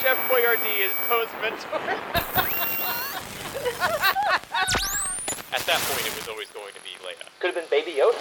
Chef Boyardee is Poe's mentor. At that point, it was always going to be Leia. Could have been Baby Yoda.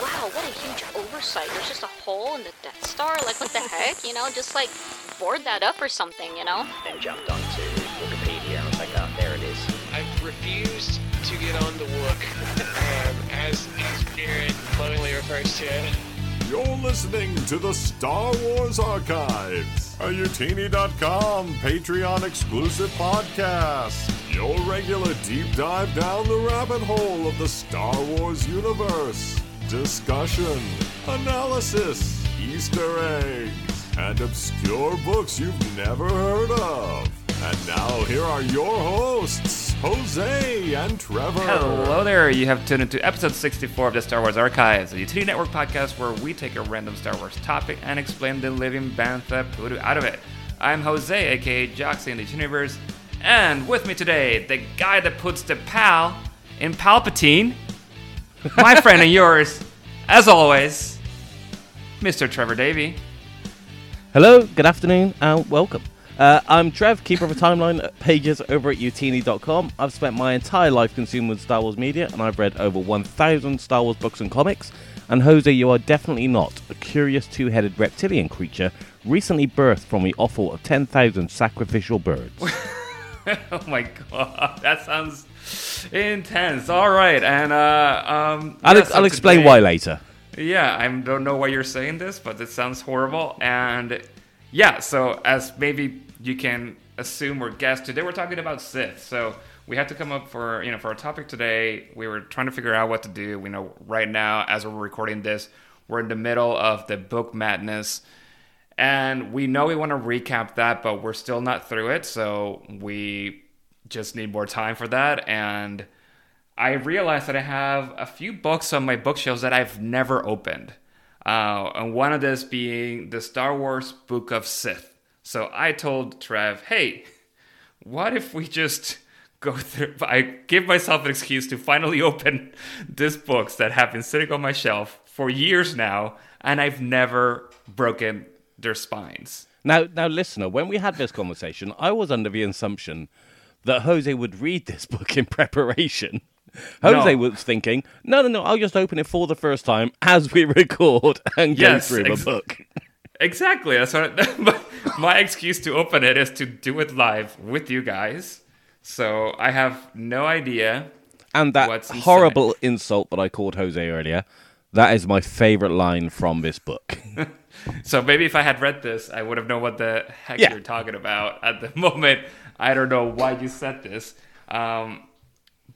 Wow, what a huge oversight. There's just a hole in the Death Star. Like, what the heck? You know, just like board that up or something, you know? Then jumped onto Wikipedia and was like, oh, there it is. I've refused to get on the Wook, um, as, as Jared lovingly refers to it. You're listening to the Star Wars Archives, a Youtini.com Patreon exclusive podcast. Your regular deep dive down the rabbit hole of the Star Wars universe. Discussion, analysis, Easter eggs, and obscure books you've never heard of. And now here are your hosts, Jose and Trevor. Hello there, you have tuned into episode 64 of the Star Wars Archives, a Youtini Network podcast where we take a random Star Wars topic and explain the living bantha poodoo out of it. I'm Jose, aka Joxy in the universe, and with me today, the guy that puts the pal in Palpatine, my friend and yours, as always, Mr. Trevor Davey. Hello, good afternoon, and welcome. Uh, I'm Trev, keeper of a timeline pages over at youtini.com. I've spent my entire life consuming Star Wars media, and I've read over 1,000 Star Wars books and comics. And Jose, you are definitely not a curious two-headed reptilian creature recently birthed from the offal of 10,000 sacrificial birds. oh my god, that sounds intense. All right, and uh, um, I'll, yeah, so I'll explain today- why later. Yeah, I don't know why you're saying this, but it sounds horrible. And yeah, so as maybe you can assume or guess, today we're talking about Sith. So we had to come up for you know for our topic today. We were trying to figure out what to do. We know right now, as we're recording this, we're in the middle of the book madness. And we know we want to recap that, but we're still not through it. So we just need more time for that. And I realized that I have a few books on my bookshelves that I've never opened. Uh, and one of this being the Star Wars Book of Sith. So I told Trev, hey, what if we just go through? I give myself an excuse to finally open these books that have been sitting on my shelf for years now, and I've never broken their spines. Now, now, listener, when we had this conversation, I was under the assumption that Jose would read this book in preparation. Jose No. was thinking, no, no, no, I'll just open it for the first time as we record and go through the ex- book. Exactly. That's what my- my excuse to open it is to do it live with you guys. So I have no idea. And that horrible insult that I called Jose earlier, that is my favorite line from this book. So maybe if I had read this, I would have known what the heck Yeah. you're talking about. At the moment, I don't know why you said this. Um,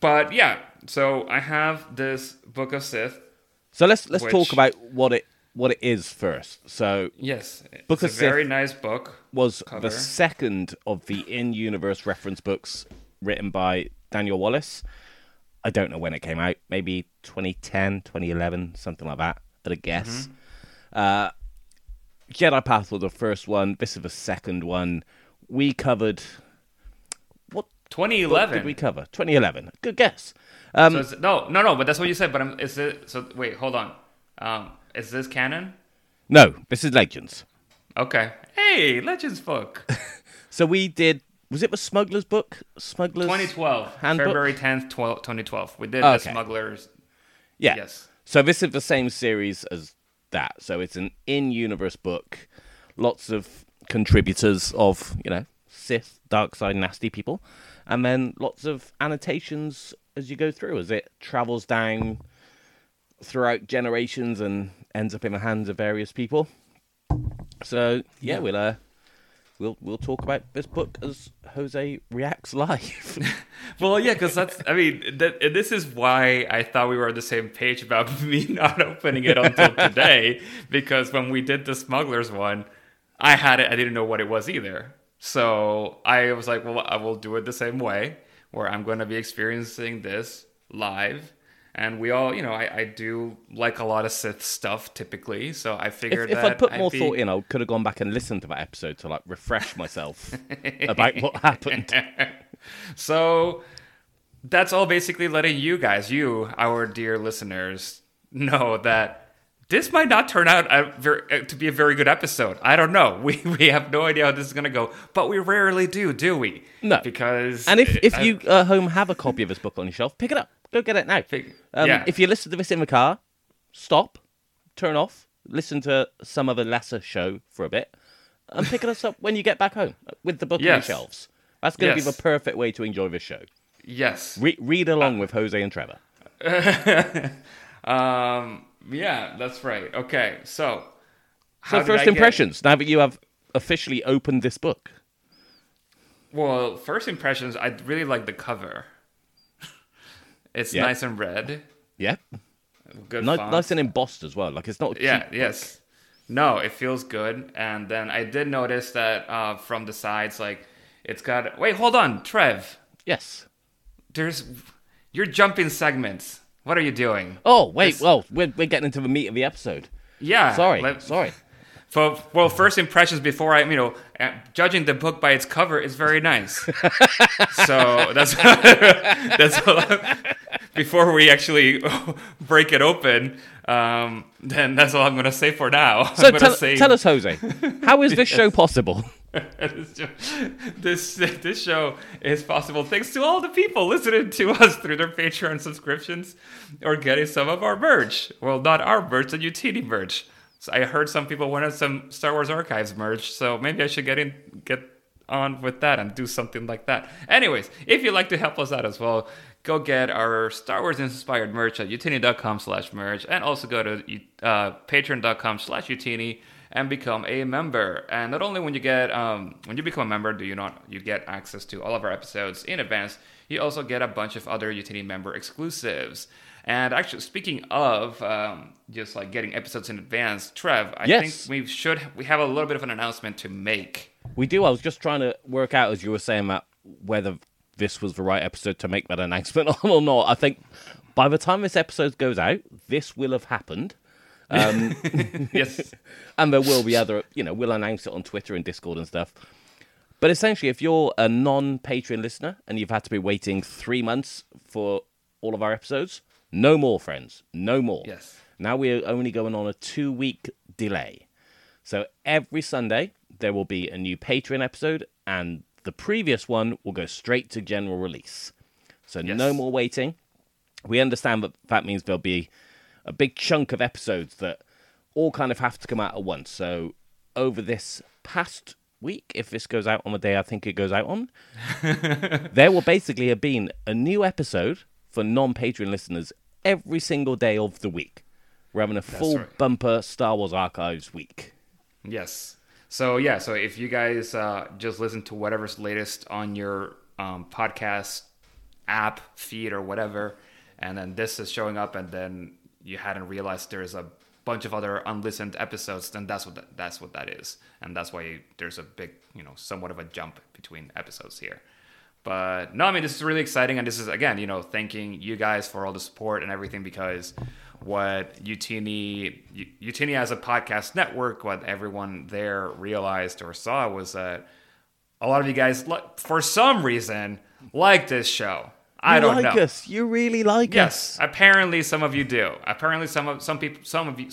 but yeah, so I have this Book of Sith. so let's let's Which- talk about what it what it is first. So Yes, Book it's a very nice book. was cover. the second of the in-universe reference books written by Daniel Wallace. I don't know when it came out, maybe 2010, 2011, something like that, at a guess. Uh, Jedi Path was the first one. This is the second one. We covered what 2011. did we cover? 2011. Good guess. Um, so it's, no, no, no. But that's what you said. But I'm, is it? So wait, hold on. Um, is this canon? no, this is Legends. Okay. Hey, Legends book. So we did. Was it the Smuggler's book? Smuggler's 2012. Handbook? February 10th, 12, 2012. We did Okay. the Smugglers. Yeah. Yes. So this is the same series as that. So it's an in-universe book. Lots of contributors of you know Sith, dark side, nasty people, and then lots of annotations as you go through as it travels down throughout generations and ends up in the hands of various people. So yeah, we'll uh, we'll we'll talk about this book as Jose reacts live. Well, yeah, because that's, I mean, that, this is why I thought we were on the same page about me not opening it until today. Because when we did the Smugglers one, I had it, I didn't know what it was either. So I was like, well, I will do it the same way, where I'm going to be experiencing this live. And we all, you know, I, I do like a lot of Sith stuff typically. So I figured if that I'd put I'd more be- thought in, I could have gone back and listened to that episode to like refresh myself about what happened. So that's all basically letting you guys, you, our dear listeners, know that this might not turn out a very, uh, to be a very good episode. I don't know. We we have no idea how this is gonna go, but we rarely do, do we? No. because And if, if I- you at home have a copy of this book on your shelf, pick it up. Go get it now. Um, yeah. If you listen to this in the car, stop, turn off, listen to some other lesser show for a bit, and pick us up when you get back home with the book on your Yes. shelves. That's going to be the perfect way to enjoy this show. yes, Re- read along with Jose and Trevor. um, yeah, that's right. Okay, so So, first I get- impressions, now that you have officially opened this book. Well, first impressions, I really like the cover. It's Yeah. nice and red. Yeah. Good Ni- font. nice and embossed as well. Like, it's not. Yeah, yes. No, it feels good. And then I did notice that uh, from the sides, like, it's got. Wait, hold on, Trev. Yes. There's. You're jumping segments. What are you doing? Oh, wait. Well, we're, we're getting into the meat of the episode. Yeah. Sorry. let- sorry. For, well, first impressions before I, you know, uh, judging the book by its cover is very nice. so that's that's before we actually break it open. Um, then that's all I'm going to say for now. So I'm tell, say, tell us, Jose, how is this show possible? this, show- this this show is possible thanks to all the people listening to us through their Patreon subscriptions or getting some of our merch. Well, not our merch, the UTD merch. So I heard some people wanted some Star Wars Archives merch, so maybe I should get in get on with that and do something like that. Anyways, if you'd like to help us out as well, go get our Star Wars inspired merch at youtini.com slash merch and also go to uh, patreon.com slash youtini and become a member. And not only when you get um, when you become a member, do you not you get access to all of our episodes in advance. You also get a bunch of other Youtini member exclusives. And actually, speaking of um, just like getting episodes in advance, Trev, I Yes. think we should we have a little bit of an announcement to make. We do. I was just trying to work out as you were saying that whether this was the right episode to make that announcement on or not. I think by the time this episode goes out, this will have happened. Um, yes. and there will be other, you know, we'll announce it on Twitter and Discord and stuff. But essentially, if you're a non Patreon listener and you've had to be waiting three months for all of our episodes, no more, friends. No more. Yes. Now we're only going on a two week delay. So every Sunday, there will be a new Patreon episode, and the previous one will go straight to general release. So no more waiting. We understand that that means there'll be a big chunk of episodes that all kind of have to come out at once. So over this past week, if this goes out on the day I think it goes out on, there will basically have been a new episode for non-Patreon listeners every single day of the week. We're having a full right. bumper Star Wars Archives week. Yes. So yeah, so if you guys uh, just listen to whatever's latest on your um, podcast app feed or whatever, and then this is showing up, and then you hadn't realized there's a bunch of other unlistened episodes, then that's what that, that's what that is, and that's why there's a big, you know, somewhat of a jump between episodes here. But no, I mean this is really exciting, and this is again, you know, thanking you guys for all the support and everything because what Youtini Youtini as a podcast network, what everyone there realized or saw was that a lot of you guys, for some reason, like this show. I you don't like know. us. You really like Yes, us. apparently some of you do. Apparently some of some people, some of you.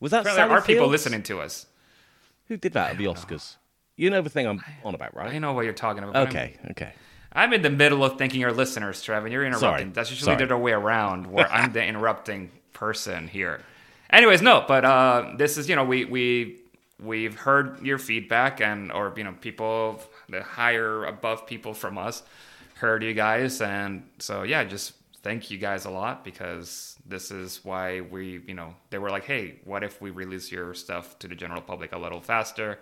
Was that apparently there Sally are people listening to us. Who did that at the Oscars? You know the thing I'm on about, right? I know what you're talking about. but I'm- Okay, okay. I'm in the middle of thanking our listeners, Trev, and you're interrupting. Sorry. That's usually Sorry. the other way around, where I'm the interrupting person here. Anyways, no, but uh, this is you know we we we've heard your feedback and or you know people the higher above people from us heard you guys. And so yeah just thank you guys a lot because this is why we you know they were like hey what if we release your stuff to the general public a little faster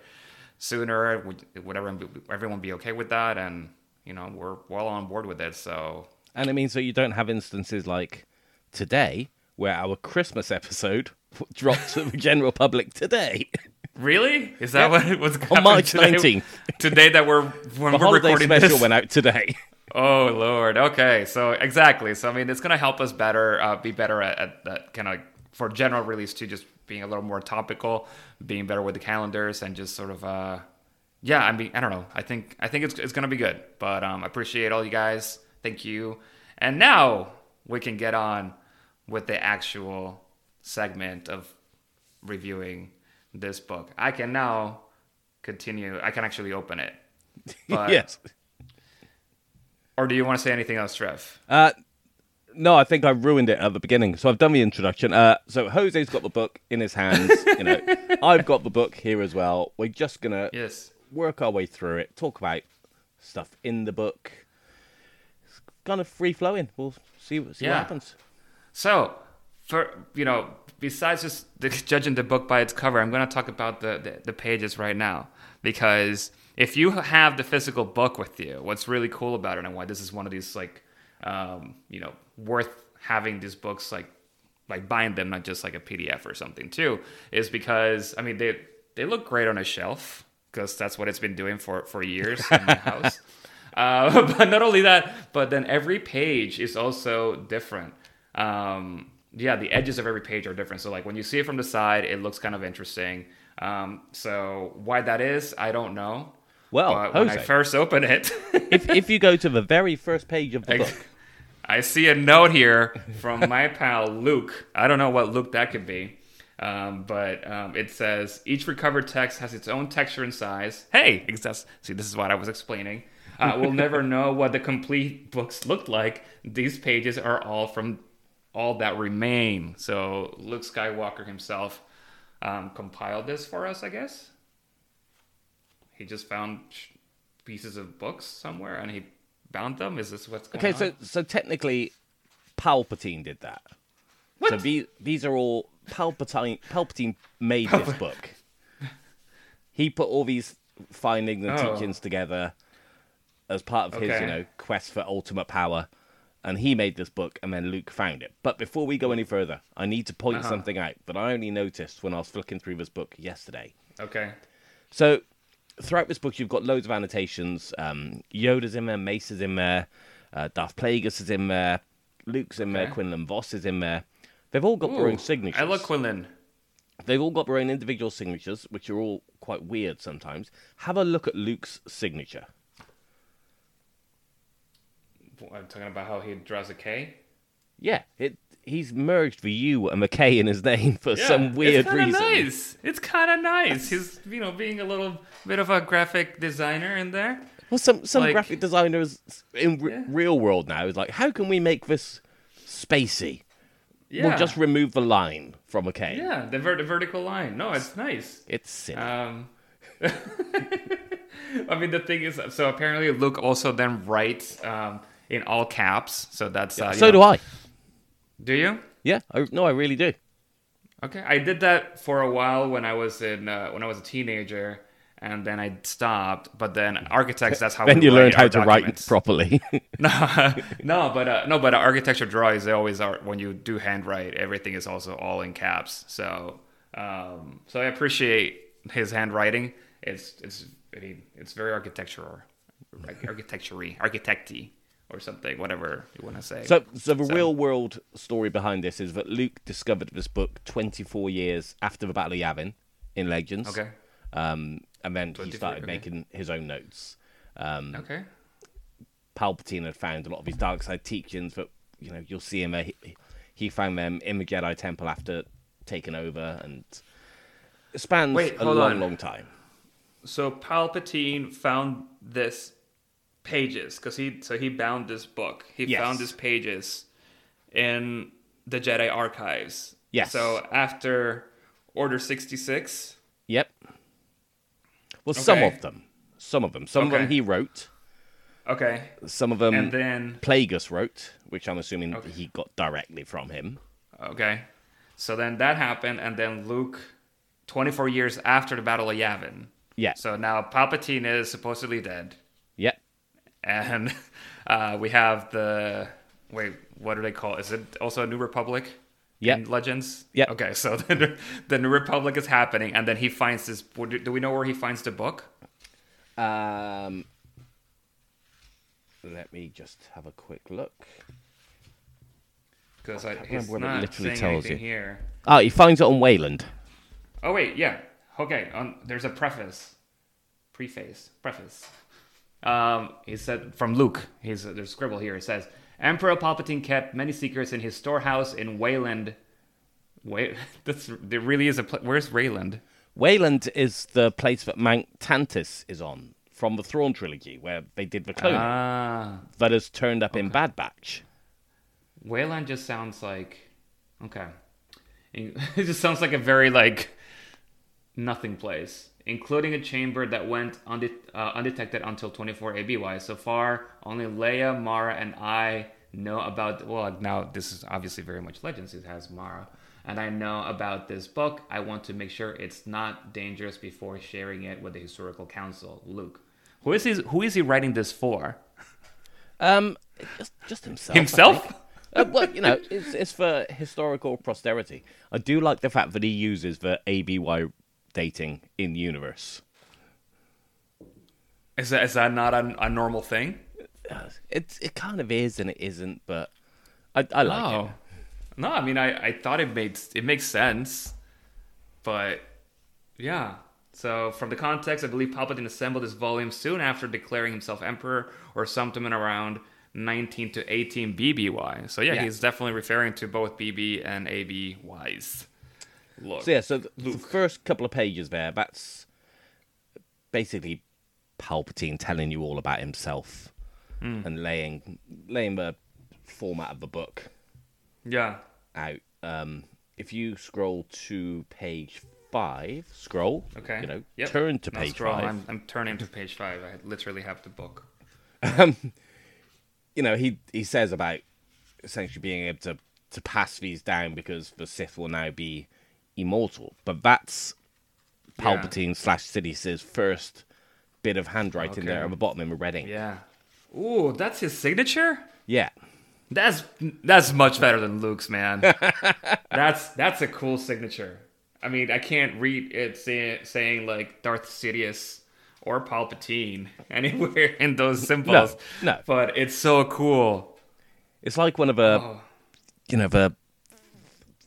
sooner? Would would everyone be, everyone be okay with that? And you know we're well on board with it so. And it means that you don't have instances like today, where our Christmas episode dropped to the general public today. really is that what it was On March 19th. today that we're when The we're recording special this went out today. Oh lord. Okay. So exactly. So I mean, it's gonna help us better, uh, be better at, at that kind of for general release too, just being a little more topical, being better with the calendars, and just sort of, uh, yeah. I mean, I don't know. I think I think it's it's gonna be good. But um, I appreciate all you guys. Thank you. And now we can get on with the actual segment of reviewing this book. I can now continue. I can actually open it. But, yes. Or do you want to say anything else, Trev? Uh, no, I think I ruined it at the beginning. So I've done the introduction. Uh, so Jose's got the book in his hands. you know, I've got the book here as well. We're just gonna Yes. work our way through it, talk about stuff in the book. It's kind of free flowing. We'll see, see Yeah. what happens. So, for you know, besides just the, judging the book by its cover, I'm going to talk about the, the the pages right now because if you have the physical book with you, what's really cool about it and why this is one of these like, um, you know, worth having these books like like buying them, not just like a PDF or something too, is because I mean they they look great on a shelf because that's what it's been doing for for years in my house. Uh, but not only that, but then every page is also different. Um, yeah, the edges of every page are different. So like when you see it from the side, it looks kind of interesting. Um, so why that is, I don't know. Well, but when I Jose, first open it, if if you go to the very first page of the Ex- book, I see a note here from my pal Luke. I don't know what Luke that could be. Um, but um, it says each recovered text has its own texture and size. Hey, see, this is what I was explaining. Uh, we'll never know what the complete books looked like. These pages are all from all that remain. So Luke Skywalker himself um, compiled this for us, I guess. He just found pieces of books somewhere and he bound them. Is this what's going okay, on? so so technically, Palpatine did that. So these these are all Palpatine. Palpatine made this book. He put all these findings and Oh. teachings together as part of his, you know, quest for ultimate power, and he made this book, and then Luke found it. But before we go any further, I need to point Uh-huh. something out that I only noticed when I was flicking through this book yesterday. okay. So throughout this book, you've got loads of annotations. Um, Yoda's in there, Mace is in there, uh, Darth Plagueis is in there, Luke's in there, Quinlan Vos is in there. They've all got their own Ooh, signatures. I look Quinlan. They've all got their own individual signatures, which are all quite weird sometimes. Have a look at Luke's signature. I'm talking about how he draws a K. Yeah, it. He's merged the U and the K in his name for some weird reason. it's reason. Nice. It's kind of nice. He's you know being a little bit of a graphic designer in there. Well, some some Like- graphic designers in r- Yeah. real world now is like, how can we make this spacey? Yeah. We'll just remove the line from a K. yeah, the, ver- the vertical line. No, it's nice. It's silly. Um, I mean, the thing is, so apparently Luke also then writes um, in all caps. So that's uh, so know- do I. Do you? Yeah, I, no, I really do. Okay, I did that for a while when I was in uh, when I was a teenager, and then I stopped. But then architects, that's how Then we you learned how to write properly. no, no, but uh, no, but architecture drawings they always are when you do handwrite, everything is also all in caps. So, um, so I appreciate his handwriting. It's it's very it's very architectural, like architecture-y, architecty or something, whatever you want to say. so, so the So- real world story behind this is that Luke discovered this book 24 years after the Battle of Yavin in Legends. okay, Um, and then he started okay. making his own notes. Um, okay, Palpatine had found a lot of his dark side teachings, but you know you'll see him there. He, he found them in the Jedi Temple after taking over, and it spans Wait, a long, on. long time. so Palpatine found this pages because he so he bound this book. He Yes. found these pages in the Jedi archives. Yes. So after Order sixty six. Yep. Well, some of them, some of them, some of them he wrote. Okay. Some of them and then Plagueis wrote, which I'm assuming Okay. he got directly from him. okay. So then that happened, and then Luke, twenty four years after the Battle of Yavin. Yeah. So now Palpatine is supposedly dead. And uh, we have the wait. What do they call? Is it also a New Republic? Yeah. Legends. Yeah. Okay, so the, the New Republic is happening, and then he finds this. Do we know where he finds the book? Um, let me just have a quick look. Because can't it's remember what it not literally tells you. here. Ah, he finds it on Wayland. Oh wait, yeah. Okay, on, there's a preface, preface, preface. Um, he said from Luke. There's a scribble here. It says Emperor Palpatine kept many secrets in his storehouse in Wayland, Wait, that's there really is a pla Where's Rayland? Wayland is the place that Mount Tantiss is on from the Thrawn trilogy, where they did the cloning. Ah, that has turned up in Bad Batch. Wayland just sounds like okay. It just sounds like a very like nothing place, including a chamber that went unde- uh, undetected until 24 ABY. So far, only Leia, Mara, and I know about. Well, now this is obviously very much Legends. It has Mara, and I know about this book. I want to make sure it's not dangerous before sharing it with the historical council. Luke, who is he? Who is he writing this for? Um, just, just himself. Himself? Uh, well, you know, it's, it's for historical posterity. I do like the fact that he uses the ABY dating in universe. Is that is that not a, a normal thing? Uh, It it kind of is and it isn't, but I, I like Oh. it. No, I mean I, I thought it made it makes sense. But yeah. So from the context, I believe Palpatine assembled this volume soon after declaring himself emperor or sometime around 19 to 18 BBY. So yeah, Yeah. he's definitely referring to both BB and ABYs. Look. So yeah, so the, the first couple of pages there, that's basically Palpatine telling you all about himself and laying laying the format of the book Yeah. out. Um, if you scroll to page five, scroll. Okay. You know, Yep. turn to page scroll. 5 I'm, I'm turning to page five. I literally have the book. you know, he he says about essentially being able to to pass these down because the Sith will now be immortal. But that's Yeah. Palpatine slash Sidious's first bit of handwriting there Okay. at the bottom in the red ink. Yeah. Ooh, that's his signature? Yeah. That's that's much better than Luke's, man. that's that's a cool signature. I mean, I can't read it say, saying like Darth Sidious or Palpatine anywhere in those symbols. no. But it's so cool. It's like one of the Oh. you know the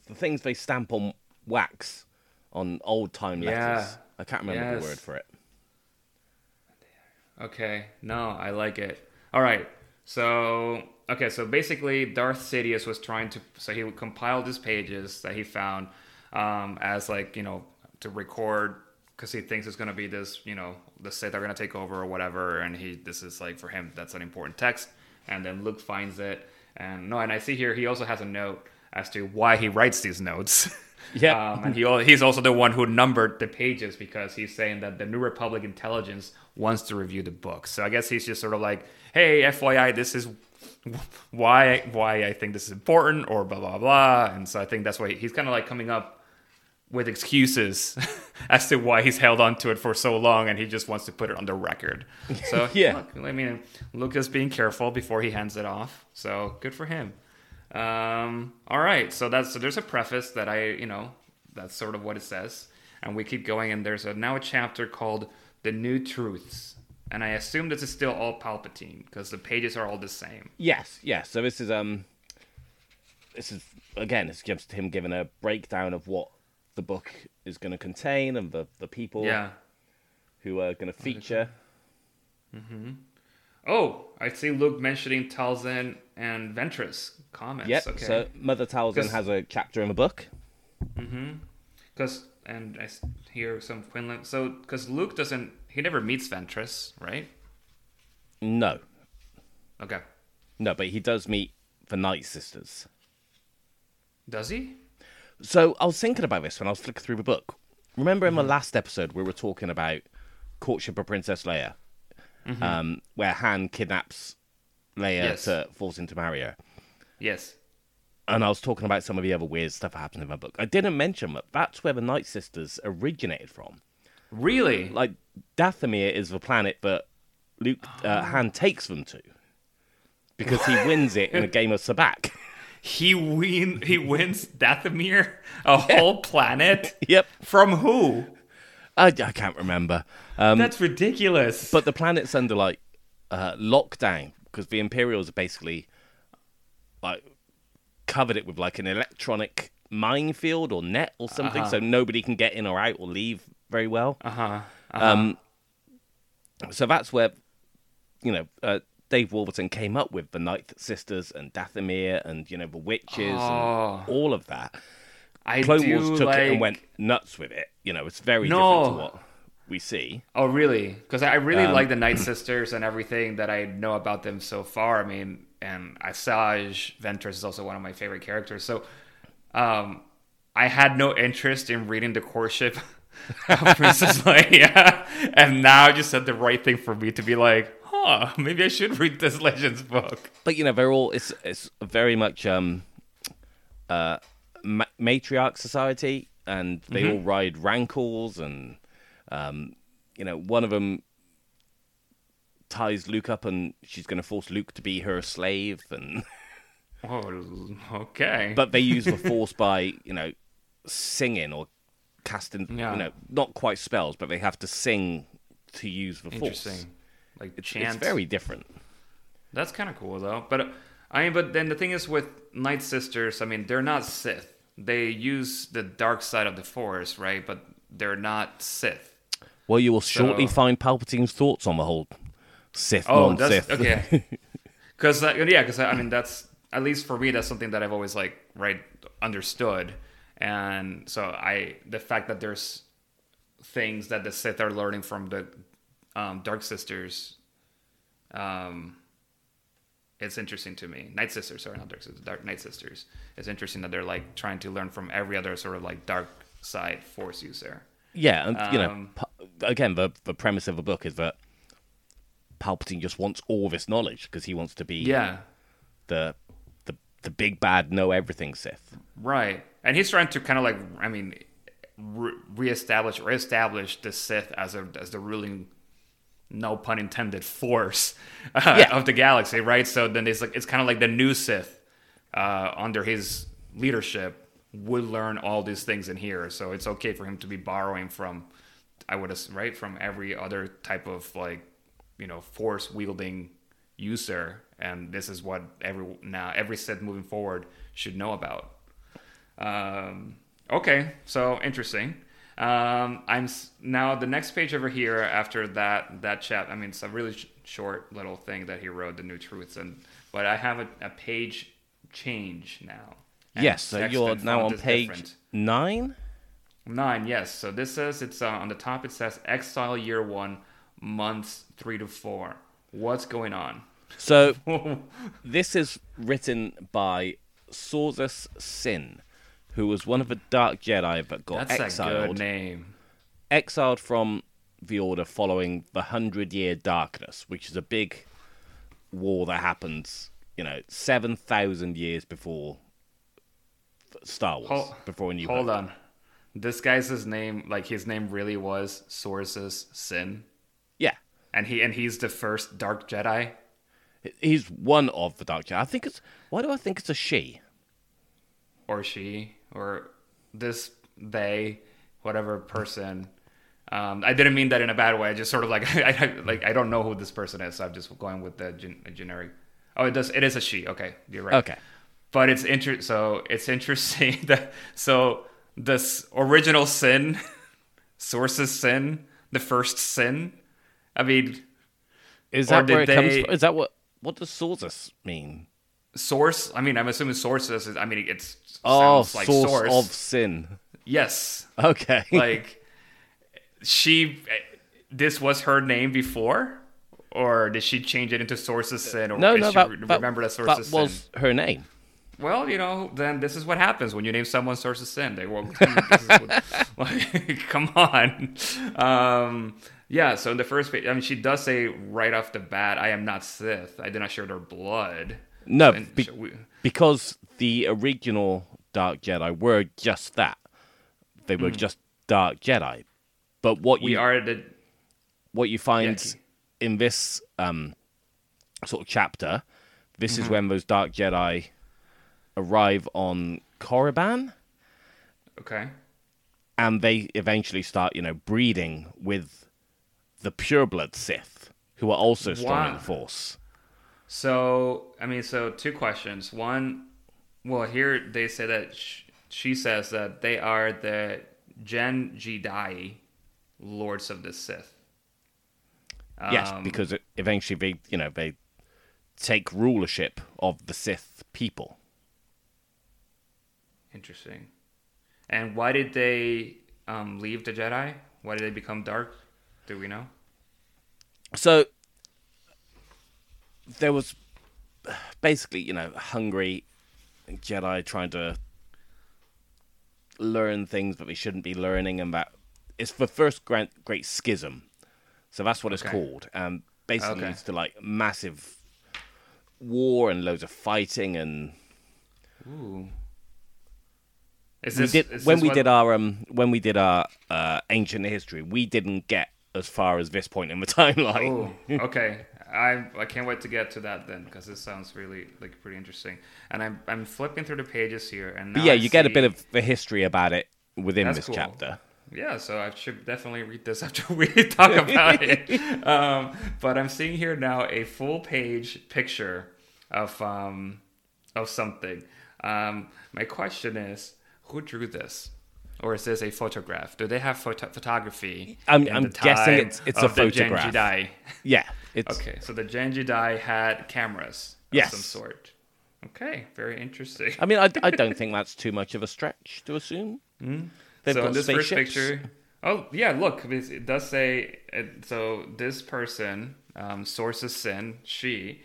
the things they stamp on wax on old time letters. Yeah. I can't remember Yes. the word for it. Okay, no, I like it. All right, so okay, so basically, Darth Sidious was trying to, so he compiled his pages that he found um, as like you know to record because he thinks it's gonna be this, you know, the Sith are gonna take over or whatever, and he this is like for him that's an important text, and then Luke finds it, and no, and I see here he also has a note as to why he writes these notes. Yeah. Um, and he he's also the one who numbered the pages because he's saying that the New Republic intelligence wants to review the book. So I guess he's just sort of like, hey, FYI, this is why why I think this is important, or blah blah blah. And so I think that's why he's kind of like coming up with excuses as to why he's held on to it for so long, and he just wants to put it on the record. So Yeah. look, I mean, Lucas being careful before he hands it off. So good for him. Um, all right, so that's so there's a preface that I, you know, that's sort of what it says, and we keep going, and there's a now a chapter called "The New Truths," and I assume this is still all Palpatine because the pages are all the same. Yes, yes. So this is um, this is again, it's just him giving a breakdown of what the book is going to contain and the the people Yeah. who are going to feature. Oh, I see Luke mentioning Talzin and Ventress comments. Yep. Okay. So Mother Talzin has a chapter in the book. Mm-hmm. Because and I hear some Quinlan. So because Luke doesn't, he never meets Ventress, right? No, Okay. no, but he does meet the Night Sisters. Does he? So I was thinking about this when I was flicking through the book. Remember in Mm-hmm. the last episode we were talking about courtship of Princess Leia, um, where Han kidnaps Leia Mm-hmm. Yes. to force into her. Yes. and I was talking about some of the other weird stuff that happened in my book. I didn't mention that that's where the Night Sisters originated from. Really? Like Dathomir is the planet that Luke uh, Han takes them to because he wins it in a game of sabacc. He win. He wins Dathomir, a whole planet. yep, From who? I, I can't remember. Um, That's ridiculous. but the planet's under like uh, lockdown because the Imperials are basically like covered it with like an electronic minefield or net or something, so nobody can get in or out or leave very well. uh huh. Um, so that's where, you know, uh, Dave Wolverton came up with the Night Sisters and Dathomir and, you know, the witches Oh. and all of that. I Clone do Wars took like... it and went nuts with it. You know, it's very No. different to what we see. Oh, really? Because I really Um, like the Night Sisters and everything that I know about them so far. I mean, and Asajj Ventress is also one of my favorite characters. So, um, I had no interest in reading the courtship of Princess Leia, and now just said the right thing for me to be like, huh, maybe I should read this Legends book. But you know, they're all it's it's very much um uh ma- matriarch society, and they Mm-hmm. all ride rancors, and um you know, one of them ties Luke up, and she's going to force Luke to be her slave, and Oh, okay. but they use the force by you know singing or casting Yeah. you know not quite spells, but they have to sing to use the interesting. force. Like It's, chant. it's very different. That's kind of cool though. But I mean, but then the thing is with Night Sisters, I mean, they're not Sith. They use the dark side of the Force, right? But they're not Sith. Well, you will shortly So- find Palpatine's thoughts on the whole Sith Oh, non-Sith. that's okay. Because uh, yeah, because I mean that's at least for me that's something that I've always like right understood, and so I the fact that there's things that the Sith are learning from the um, Dark Sisters, um, it's interesting to me. Night Sisters, sorry, not Dark Sisters, Dark Night Sisters. It's interesting that they're like trying to learn from every other sort of like dark side Force user. Yeah, and you know, Um, Pa- again, the the premise of the book is that Palpatine just wants all this knowledge because he wants to be Yeah. the the the big bad know everything Sith. Right, and he's trying to kind of like, I mean, re- reestablish reestablish the Sith as a as the ruling, no pun intended, force uh, Yeah. of the galaxy. Right. So then it's like it's kind of like the new Sith uh, under his leadership would learn all these things in here. So it's okay for him to be borrowing from, I would ass- right from every other type of like, you know, force wielding user. And this is what every now every Sith moving forward should know about. Um, okay, so interesting. Um, I'm now the next page over here after that that chat. I mean, it's a really sh- short little thing that he wrote, the new truths, and but I have a, a page change now. Yes, so you're now on page different. nine. Nine. Yes, so this says it's uh, on the top. It says exile year one, months three to four. What's going on? So this is written by Sorzus Syn, who was one of the Dark Jedi that got That's exiled. name. exiled from the Order following the Hundred Year Darkness, which is a big war that happens, you know, seven thousand years before Star Wars, before a New Hold Hope. on. This guy's his name, like his name really was Sorzus Syn, Yeah, and he and he's the first Dark Jedi. he's one of the Dark Jedi. I think it's. Why do I think it's a she? or she or this they whatever person um, i didn't mean that in a bad way i just sort of like I, I like i don't know who this person is so i'm just going with the gen- generic oh it does it is a she okay you're right Okay. but it's inter- so it's interesting that so this original sin sources sin the first sin i mean Is that where it comes they- from? Is that what? What does Sorzus mean? source i mean i'm assuming sources is, i mean it's Oh, sounds like source, source of sin. yes Okay. like she this was her name before or did she change it into sources sin or no, no, she that, re- that, remember that sources that was sin her name. Well you know then this is what happens when you name someone sources sin they will this is what, like, come on um yeah so in the first page i mean she does say right off the bat i am not sith i did not share their blood No, be- we- because the original Dark Jedi were just that. They were just Dark Jedi. But what we you are the what you find in this um, sort of chapter, this Mm-hmm. is when those Dark Jedi arrive on Korriban, okay and they eventually start, you know, breeding with the pureblood Sith, who are also strong in the Force. So, I mean, so two questions. One, well, here they say that sh- she says that they are the Jen'jidai, Lords of the Sith. yes, Um, because it, eventually they, you know, they take rulership of the Sith people. Interesting. And why did they um, leave the Jedi? Why did they become dark? Do we know? So there was basically, you know, hungry Jedi trying to learn things that we shouldn't be learning, and that it's the first great, great schism. So that's what it's Okay. called. Um, basically Okay. leads to like massive war and loads of fighting and Ooh. Is we this, did is when we did our um when we did our uh, ancient history, we didn't get as far as this point in the timeline. Oh, okay. I I can't wait to get to that then because this sounds really like pretty interesting. And I'm I'm flipping through the pages here and now yeah, I you get a bit of the history about it within That's this cool. chapter. Yeah, so I should definitely read this after we talk about it. Um, but I'm seeing here now a full page picture of um, of something. Um, my question is, who drew this? Or is this a photograph? Do they have photo- photography? I'm- I'm guessing it's- it's a of the Gen photograph. Yeah, it's Okay, so the Jen'jidai had cameras of Yes. some sort. Okay, very interesting. I mean, I, I don't think that's too much of a stretch to assume. They've so got in this first picture, oh yeah, look, it does say. It, so this person, um, Sorzus Syn, she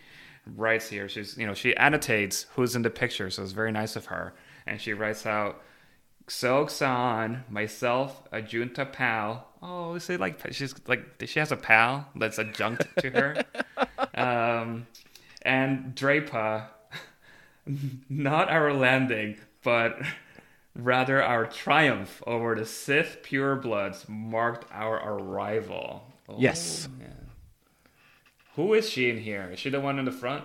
writes here. She's you know she annotates who's in the picture, so it's very nice of her, and she writes out. XoXaan, myself, Ajunta Pall. Oh, is it like she's like she has a pal that's adjunct to her, um, and Dreypa, not our landing, but rather our triumph over the Sith purebloods marked our arrival. Oh, Yes. yeah. Who is she in here? Is she the one in the front?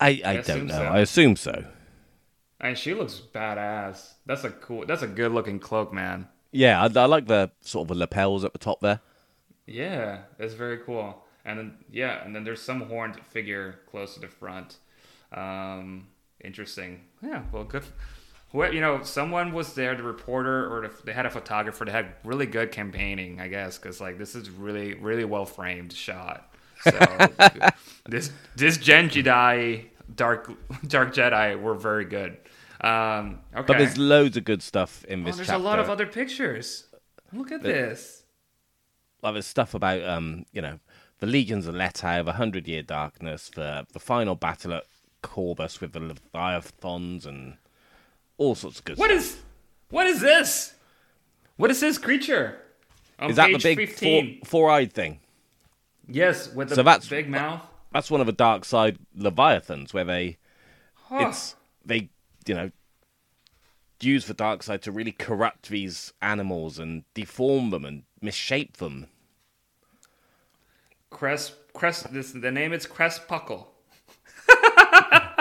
I, I I don't know. so. I assume so. And she looks badass. That's a cool. That's a good looking cloak, man. Yeah, I, I like the sort of the lapels at the top there. Yeah, it's very cool. And then yeah, and then there's some horned figure close to the front. Um, interesting. Yeah, well, good. Well, you know, someone was there, the reporter, or the, they had a photographer. They had really good campaigning, I guess, because like this is really, really well framed shot. So this this Jen'jidai Dark Dark Jedi were very good. Um, okay, But there's loads of good stuff in oh, this there's chapter. a lot of other pictures. Look at this. like there's stuff about um, you know, the legions of Lettow, the Hundred Year Darkness, the the final battle at Corbos with the Leviathans, and all sorts of good What stuff. is what is this? What is this creature? On Is that the big 15. four, four-eyed thing? Yes, with the So that's- big mouth. That's one of the dark side Leviathans, where they Huh. it's they you know use the dark side to really corrupt these animals and deform them and misshape them. Crest Crest this the name is Crest Puckle.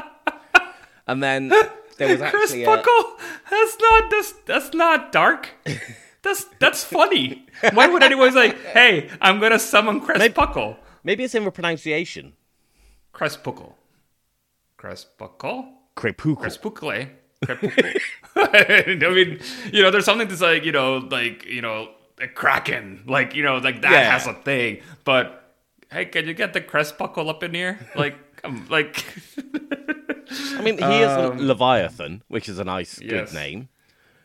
And then there was actually a, Puckle? That's not that's that's not dark. That's that's funny. Why would anyone say, "Hey, I'm gonna summon Crest Maybe- Puckle"? maybe it's in the pronunciation. Crest Puckle. Crest Puckle. Crepukal. I mean, you know, there's something that's like, you know, like, you know, a kraken. Like, you know, like that Yeah. has a thing. But hey, can you get the Crestbuckle up in here? Like, come, like, I mean, he is Um, Leviathan, which is a nice, yes. good name.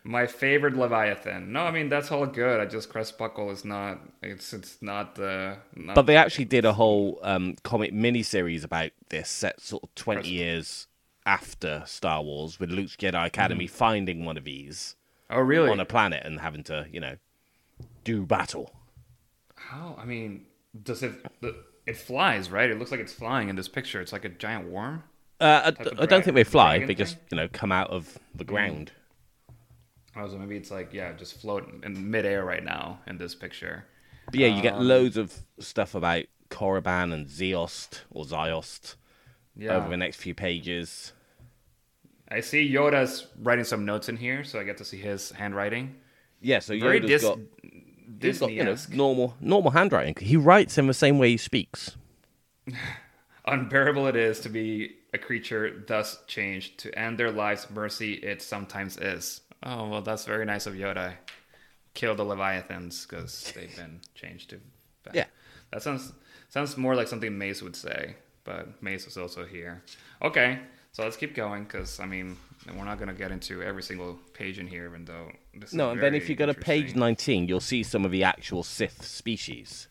My favorite Leviathan. No, I mean that's all good. I just Crestbuckle is not. It's it's not the. Not, But they actually did a whole um, comic miniseries about this, set sort of 20 Crest- years after Star Wars, with Luke's Jedi Academy finding one of these oh really? on a planet and having to, you know, do battle. How? I mean, does it? It flies, right? It looks like it's flying in this picture. It's like a giant worm. Uh, I, I don't think they fly. They just, you know, come out of the ground. Oh, so maybe it's like yeah, just floating in midair right now in this picture. But yeah, you get Um, loads of stuff about Korriban and Zeost or Ziost Yeah. over the next few pages. I see Yoda's writing some notes in here, so I get to see his handwriting. Yeah, so Very Yoda's dis- got, he's got you know, normal normal handwriting. He writes in the same way he speaks. Unbearable it is to be a creature thus changed to end their lives. Mercy it sometimes is. Oh well, that's very nice of Yoda. Kill the Leviathans because they've been changed to. Yeah. that sounds sounds more like something Mace would say, but Mace is also here. Okay, so let's keep going because I mean we're not gonna get into every single page in here, even though this No, and then if you go to page 19, you'll see some of the actual Sith species.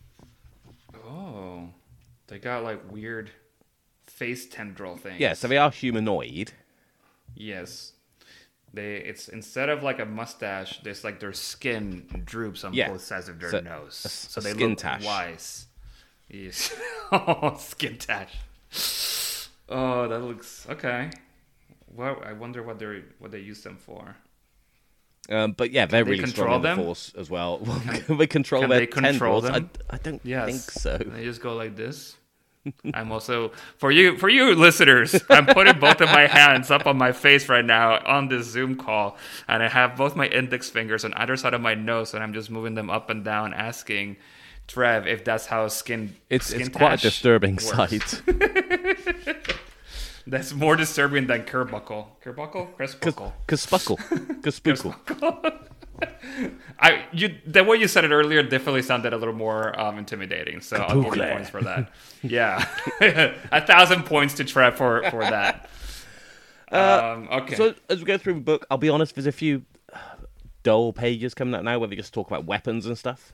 Oh, they got like weird face tendril things. Yeah, so they are humanoid. Yes. They it's instead of like a mustache, there's like their skin droops on Yeah. both sides of their So, nose. So they look tash. wise. Yes. oh, skin tash. Oh, that looks okay. Well, I wonder what they what they use them for. Um, but yeah, they're they really strong control in the them? Force as well. Can they control can their they control tendrils? them? I, I don't Yes. think so. They just go like this. I'm also for you for you listeners. I'm putting both of my hands up on my face right now on this Zoom call, and I have both my index fingers on either side of my nose, and I'm just moving them up and down, asking Trev if that's how skin. It's skin it's quite a disturbing works. sight. That's more disturbing than Kerbuckle. Kerbuckle, Crisbuckle. Kaspuckle. Kaspuckle. I you the way you said it earlier definitely sounded a little more um, intimidating. So I'll give you points for that. Yeah, a thousand points to Trev for for that. um, okay. Uh, So as we go through the book, I'll be honest, there's a few dull pages coming out now where they just talk about weapons and stuff.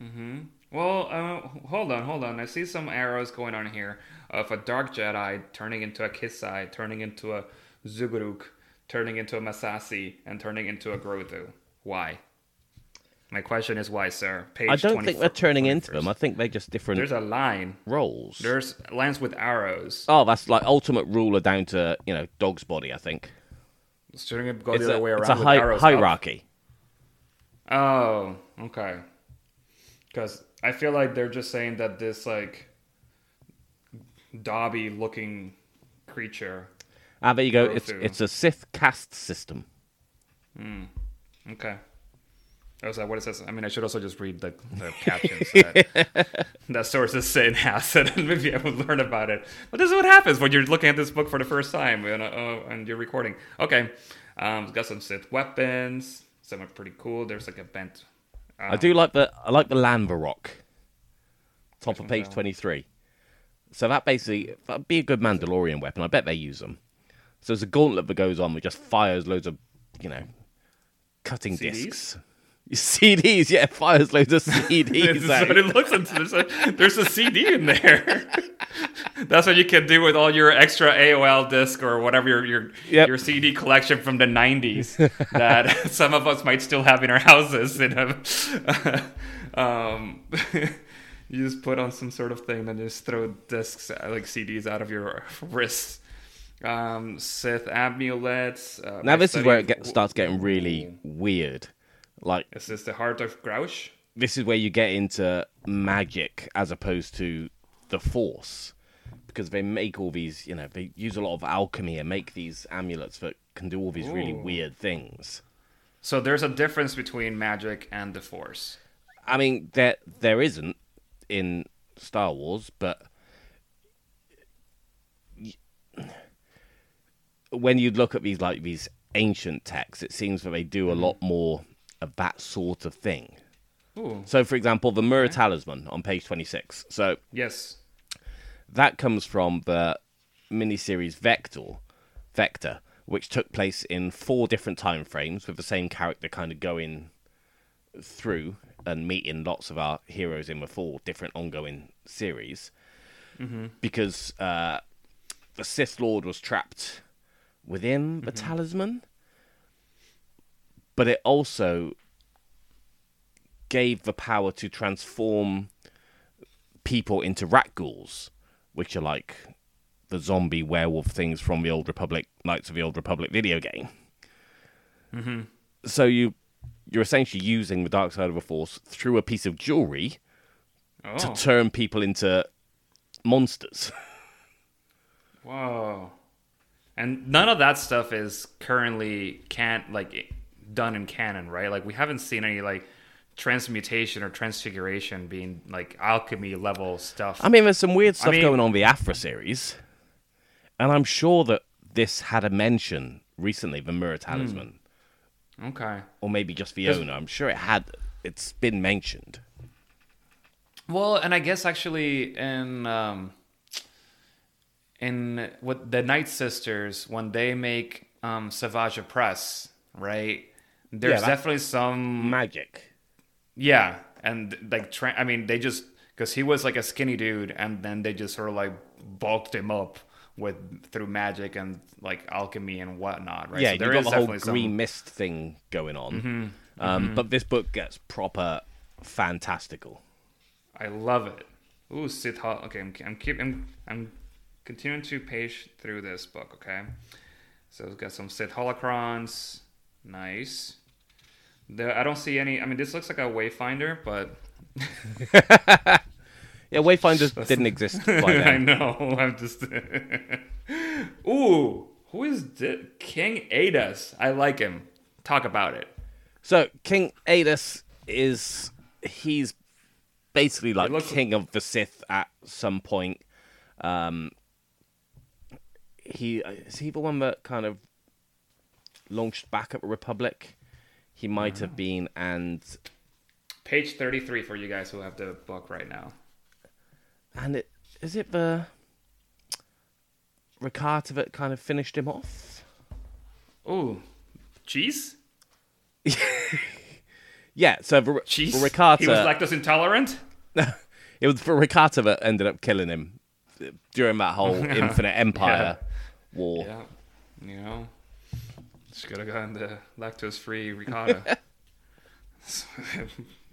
Hmm. well, uh, hold on, hold on. I see some arrows going on here of a dark Jedi turning into a Kisai, turning into a Zuguruk, turning into a Massassi, and turning into a Grogu. Why? My question is why, sir? Page I don't think they're turning into them. I think they're just different There's a line. roles. There's lines with arrows. Oh, that's like ultimate ruler down to you know dog's body. I think Shouldn't it go it's the other way around it's a hi- arrows up? hierarchy. Oh, okay. Because I feel like they're just saying that this like Dobby looking creature. Ah, there you go. It's it's a Sith caste system. Okay. Oh, is that what it says? I mean, I should also just read the, the captions that, that sources say in Acid, and maybe I would learn about it. But this is what happens when you're looking at this book for the first time and, uh, and you're recording. Okay, um, it's got some Sith weapons. Some are pretty cool. There's like a bent. I do like the I like the Lanvarok. Top of page twenty three. So that basically that'd be a good Mandalorian weapon. I bet they use them. So there's a gauntlet that goes on that just fires loads of, you know, cutting CDs? discs. CDs, yeah, fires loads of CDs what it looks like. There's a, there's a CD in there. That's what you can do with all your extra AOL disc or whatever your your, Yep. your CD collection from the 90s that some of us might still have in our houses. You know? um, you just put on some sort of thing and just throw discs like CDs out of your wrists. Um, Sith amulets. Uh, Now this is where it get, starts getting really weird. Like Is this the heart of Grouch? this is where you get into magic as opposed to the force because they make all these you know they use a lot of alchemy and make these amulets that can do all these really weird things So there's a difference between magic and the Force. i mean there there isn't in star wars but when you look at these like these ancient texts it seems that they do a lot more of that sort of thing Ooh. so for example the Mirror talisman on page 26 so Yes. that comes from the miniseries Vector, Vector, which took place in four different time frames with the same character kind of going through and meeting lots of our heroes in the four different ongoing series. Because uh, the Sith Lord was trapped within the talisman, but it also gave the power to transform people into rat ghouls, which are like the zombie werewolf things from the Old Republic, Knights of the Old Republic video game. Mm-hmm. So you you're essentially using the dark side of the Force through a piece of jewelry Oh. to turn people into monsters. Whoa. And none of that stuff is currently can't like done in canon, right? Like we haven't seen any like transmutation or transfiguration being like alchemy level stuff. I mean, there's some weird stuff mean- going on in the Aphra series, and I'm sure that this had a mention recently, the Mirror Talisman, okay. or maybe just owner. I'm sure it had. It's been mentioned. Well, and I guess actually in um, in what the Night Sisters when they make um, Savage Opress, right? There's that- definitely some Magic. Yeah, and like tra- I mean, they just because he was like a skinny dude, and then they just sort of like bulked him up with through magic and like alchemy and whatnot, right? Yeah, So you've got is the whole green some- Mm-hmm, mist thing going on. Um, But this book gets proper fantastical. I love it. Ooh, Sith Hol- Okay, I'm I'm keep I'm, I'm continuing to page through this book. Okay, so it's got some Sith holocrons. Nice. The, I don't see any. I mean, this looks like a Wayfinder, but Yeah, Wayfinders didn't exist by I know. I'm just. Ooh, who is this? King Adas? I like him. Talk about it. So King Adas is he's basically like looks- king of the Sith at some point. Um, he uh, is he the one that kind of launched back at the Republic. He might have uh. been, and Page 33 for you guys who have the book right now. and it is it the Rakata that kind of finished him off. Oh, cheese? Yeah, so the, Cheese? the Rakata. He was lactose intolerant? It was the Rakata that ended up killing him during that whole Infinite Empire war. Yeah. You know, just gotta go on the lactose free ricotta.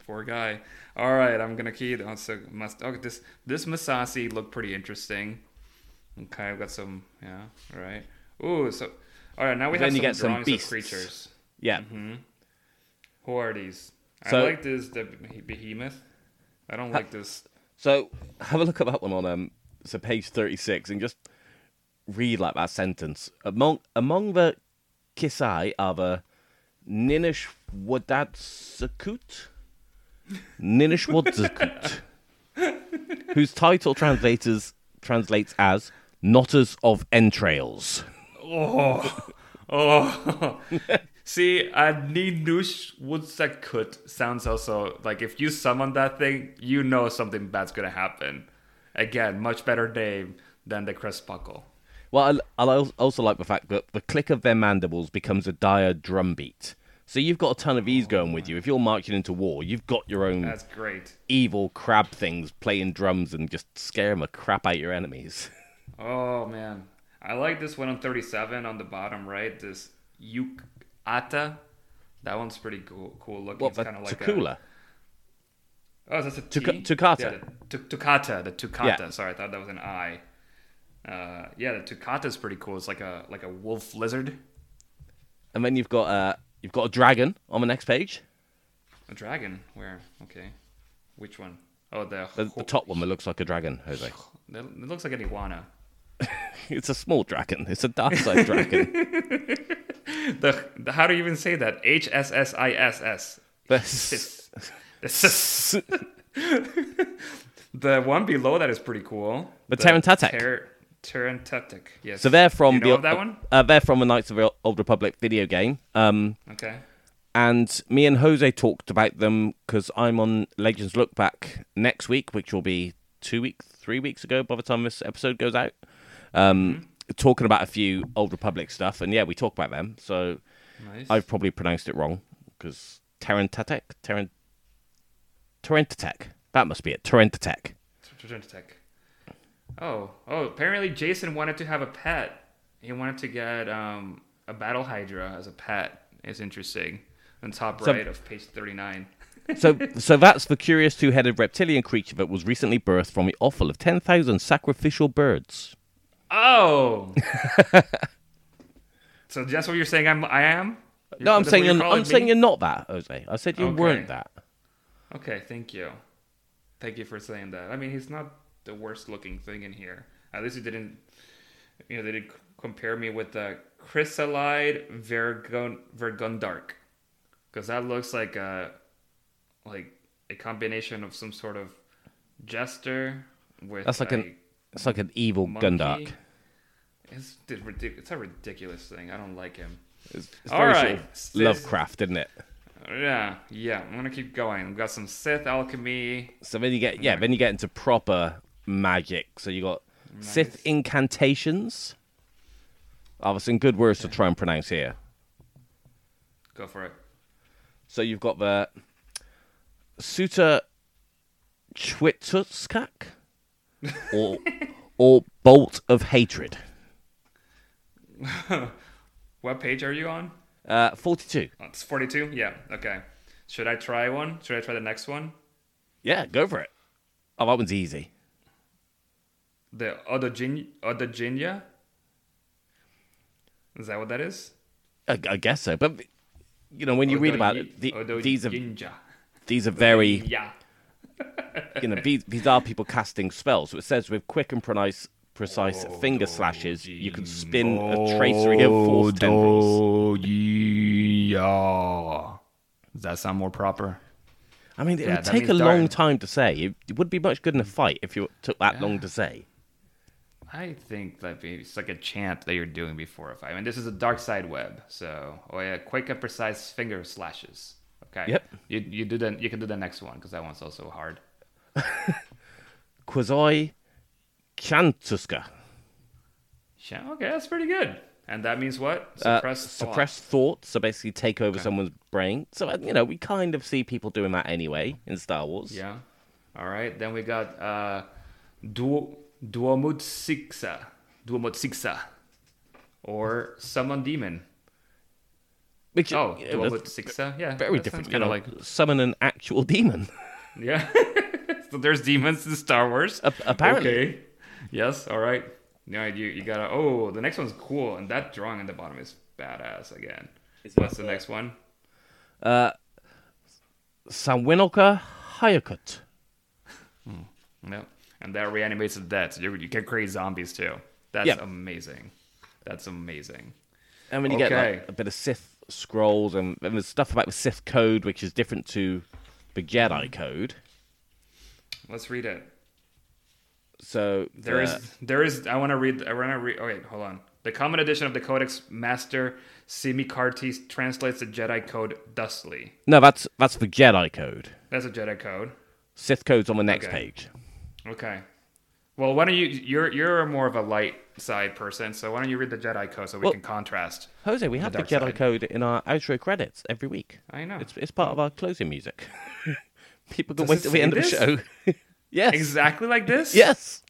Poor guy. All right, I'm gonna key on. So must. Okay, this this Massassi looked pretty interesting. Okay, I've got some. Yeah. All right. Ooh. So. All right. Now we Then have you some get some drawings beasts. of creatures. Yeah. Who are these? So- I like this the behemoth. I don't like this. So have a look at that one on um so page thirty six and just read like that sentence. Among among the Kisai are the Ninish Wadatsakut Ninish Wadatsakut whose title translators translates as Knotters of Entrails. Oh, oh. see, a Ninush Wutsakut sounds also like if you summon that thing, you know something bad's gonna happen. Again, much better name than the Crestbuckle. Well, I, I also like the fact that the click of their mandibles becomes a dire drumbeat. So you've got a ton of these oh, going with you. If you're marching into war, you've got your own That's great. evil crab things playing drums and just scaring the crap out your enemies. Oh man, I like this one on 37 on the bottom right. This Yukata. That one's pretty cool. Cool looking. What, it's kind of like Tukula? A, oh, that's a T? Tukata. Yeah, the, tu- Tukata. The Tukata. Yeah. Sorry, I thought that was an I. Uh, yeah, the Tukata is pretty cool. It's like a like a wolf lizard, And then you've got uh, you've got a dragon on the next page. a dragon. Where? Okay, which one? Oh, the The, the top one that looks like a dragon, Jose. It looks like an iguana. It's a small dragon. It's a dark side dragon. The, the how do you even say that? H S S I S S. The one below that is pretty cool. The Terrentatek. Ter- Terrentatek, yes. so they're from you know the that one? Uh, they're from the Knights of the Old Republic video game. Um, Okay. and me and Jose talked about them because I'm on Legends Look Back next week, which will be two weeks, three weeks ago by the time this episode goes out. Um, Talking about a few Old Republic stuff, and yeah, we talk about them. So Nice. I've probably pronounced it wrong because Terrentatek, Terrent, Terrentatek. That must be it. Terrentatek. Terrentatek. Oh, oh! Apparently, Jason wanted to have a pet. He wanted to get um, a battle hydra as a pet. It's interesting. On top So- right of page thirty-nine. So, so that's the curious two-headed reptilian creature that was recently birthed from the offal of ten thousand sacrificial birds. Oh. so that's what you're saying? I'm. I am. No, I'm saying you're you're, I'm calling saying you're not that, Jose. I said you Okay. weren't that. Okay, thank you. Thank you for saying that. I mean, he's not the worst looking thing in here. At least he didn't, you know, they didn't compare me with the Chrysalide Vergun Vergundark, because that looks like a like a combination of some sort of jester with That's like an it's like an evil monkey. Gundark. It's, it's a ridiculous thing. I don't like him. It's, it's All very right. sort of Lovecraft, isn't it? Yeah, yeah. I'm gonna keep going. I've got some Sith alchemy. So then you get yeah, then you get into proper magic. So you got Sith incantations. I have some good words to try and pronounce here. Go for it. So you've got the Suta Chwitutskak or or Bolt of Hatred. What page are you on? Uh, 42. Oh, it's 42? Yeah, okay. Should I try one? Should I try the next one? Yeah, go for it. Oh, that one's easy. The Odogin- Odoginia? Is that what that is? I, I guess so. But, you know, when you read about it, the, these are these are very, Yeah. you know, these, these are people casting spells. So it says with quick and precise, precise Oh, finger slashes, you can spin a tracery of force tendrils. yeah. Does that sound more proper? I mean, it Yeah, would take a long darn. time to say. It, it would be much good in a fight if you took that long to say. I think that maybe it's like a chant that you're doing before a fight. I mean, this is a dark side web, so oh yeah, quick and precise finger slashes. Okay. Yep. You you do the you can do the next one because that one's also hard. Quasi Chantuska. Yeah, Okay, that's pretty good. And that means what? Uh, Suppress thought. suppress thought, so basically take over someone's brain. So uh, you know, we kind of see people doing that anyway in Star Wars. Yeah. All right. Then we got uh, Duo Duomutsixa, Duomutsixa, or summon demon. Which, Oh, you know, that's Duomutsixa. Yeah. very different. sounds You know, Kind of like summon an actual demon. yeah. so there's demons in Star Wars. A- apparently. Okay. Yes. All right. Yeah. You you gotta. Oh, the next one's cool, and that drawing in the bottom is badass again. What's the next one? Uh, Sanwinoka Hayakut. No. And that reanimates the dead. So you, you can create zombies too. That's Yeah. amazing. That's amazing. And when you get like a bit of Sith scrolls and, and there's stuff about the Sith code, which is different to the Jedi code. Let's read it. So There the- is, there is. I want to read. I want to read. Oh wait, hold on. The common edition of the Codex Master Simikartis translates the Jedi code thusly. no, that's that's the Jedi code. That's a Jedi code. Sith code's on the next Okay. page. Okay. Well, why don't you? You're you're more of a light side person, so why don't you read the Jedi code so we Well- can contrast? Jose, we have the, dark Jedi side. code in our outro credits every week. I know. It's it's part of our closing music. People can Does wait it till the end this? of the show. yes. Exactly like this. Yes.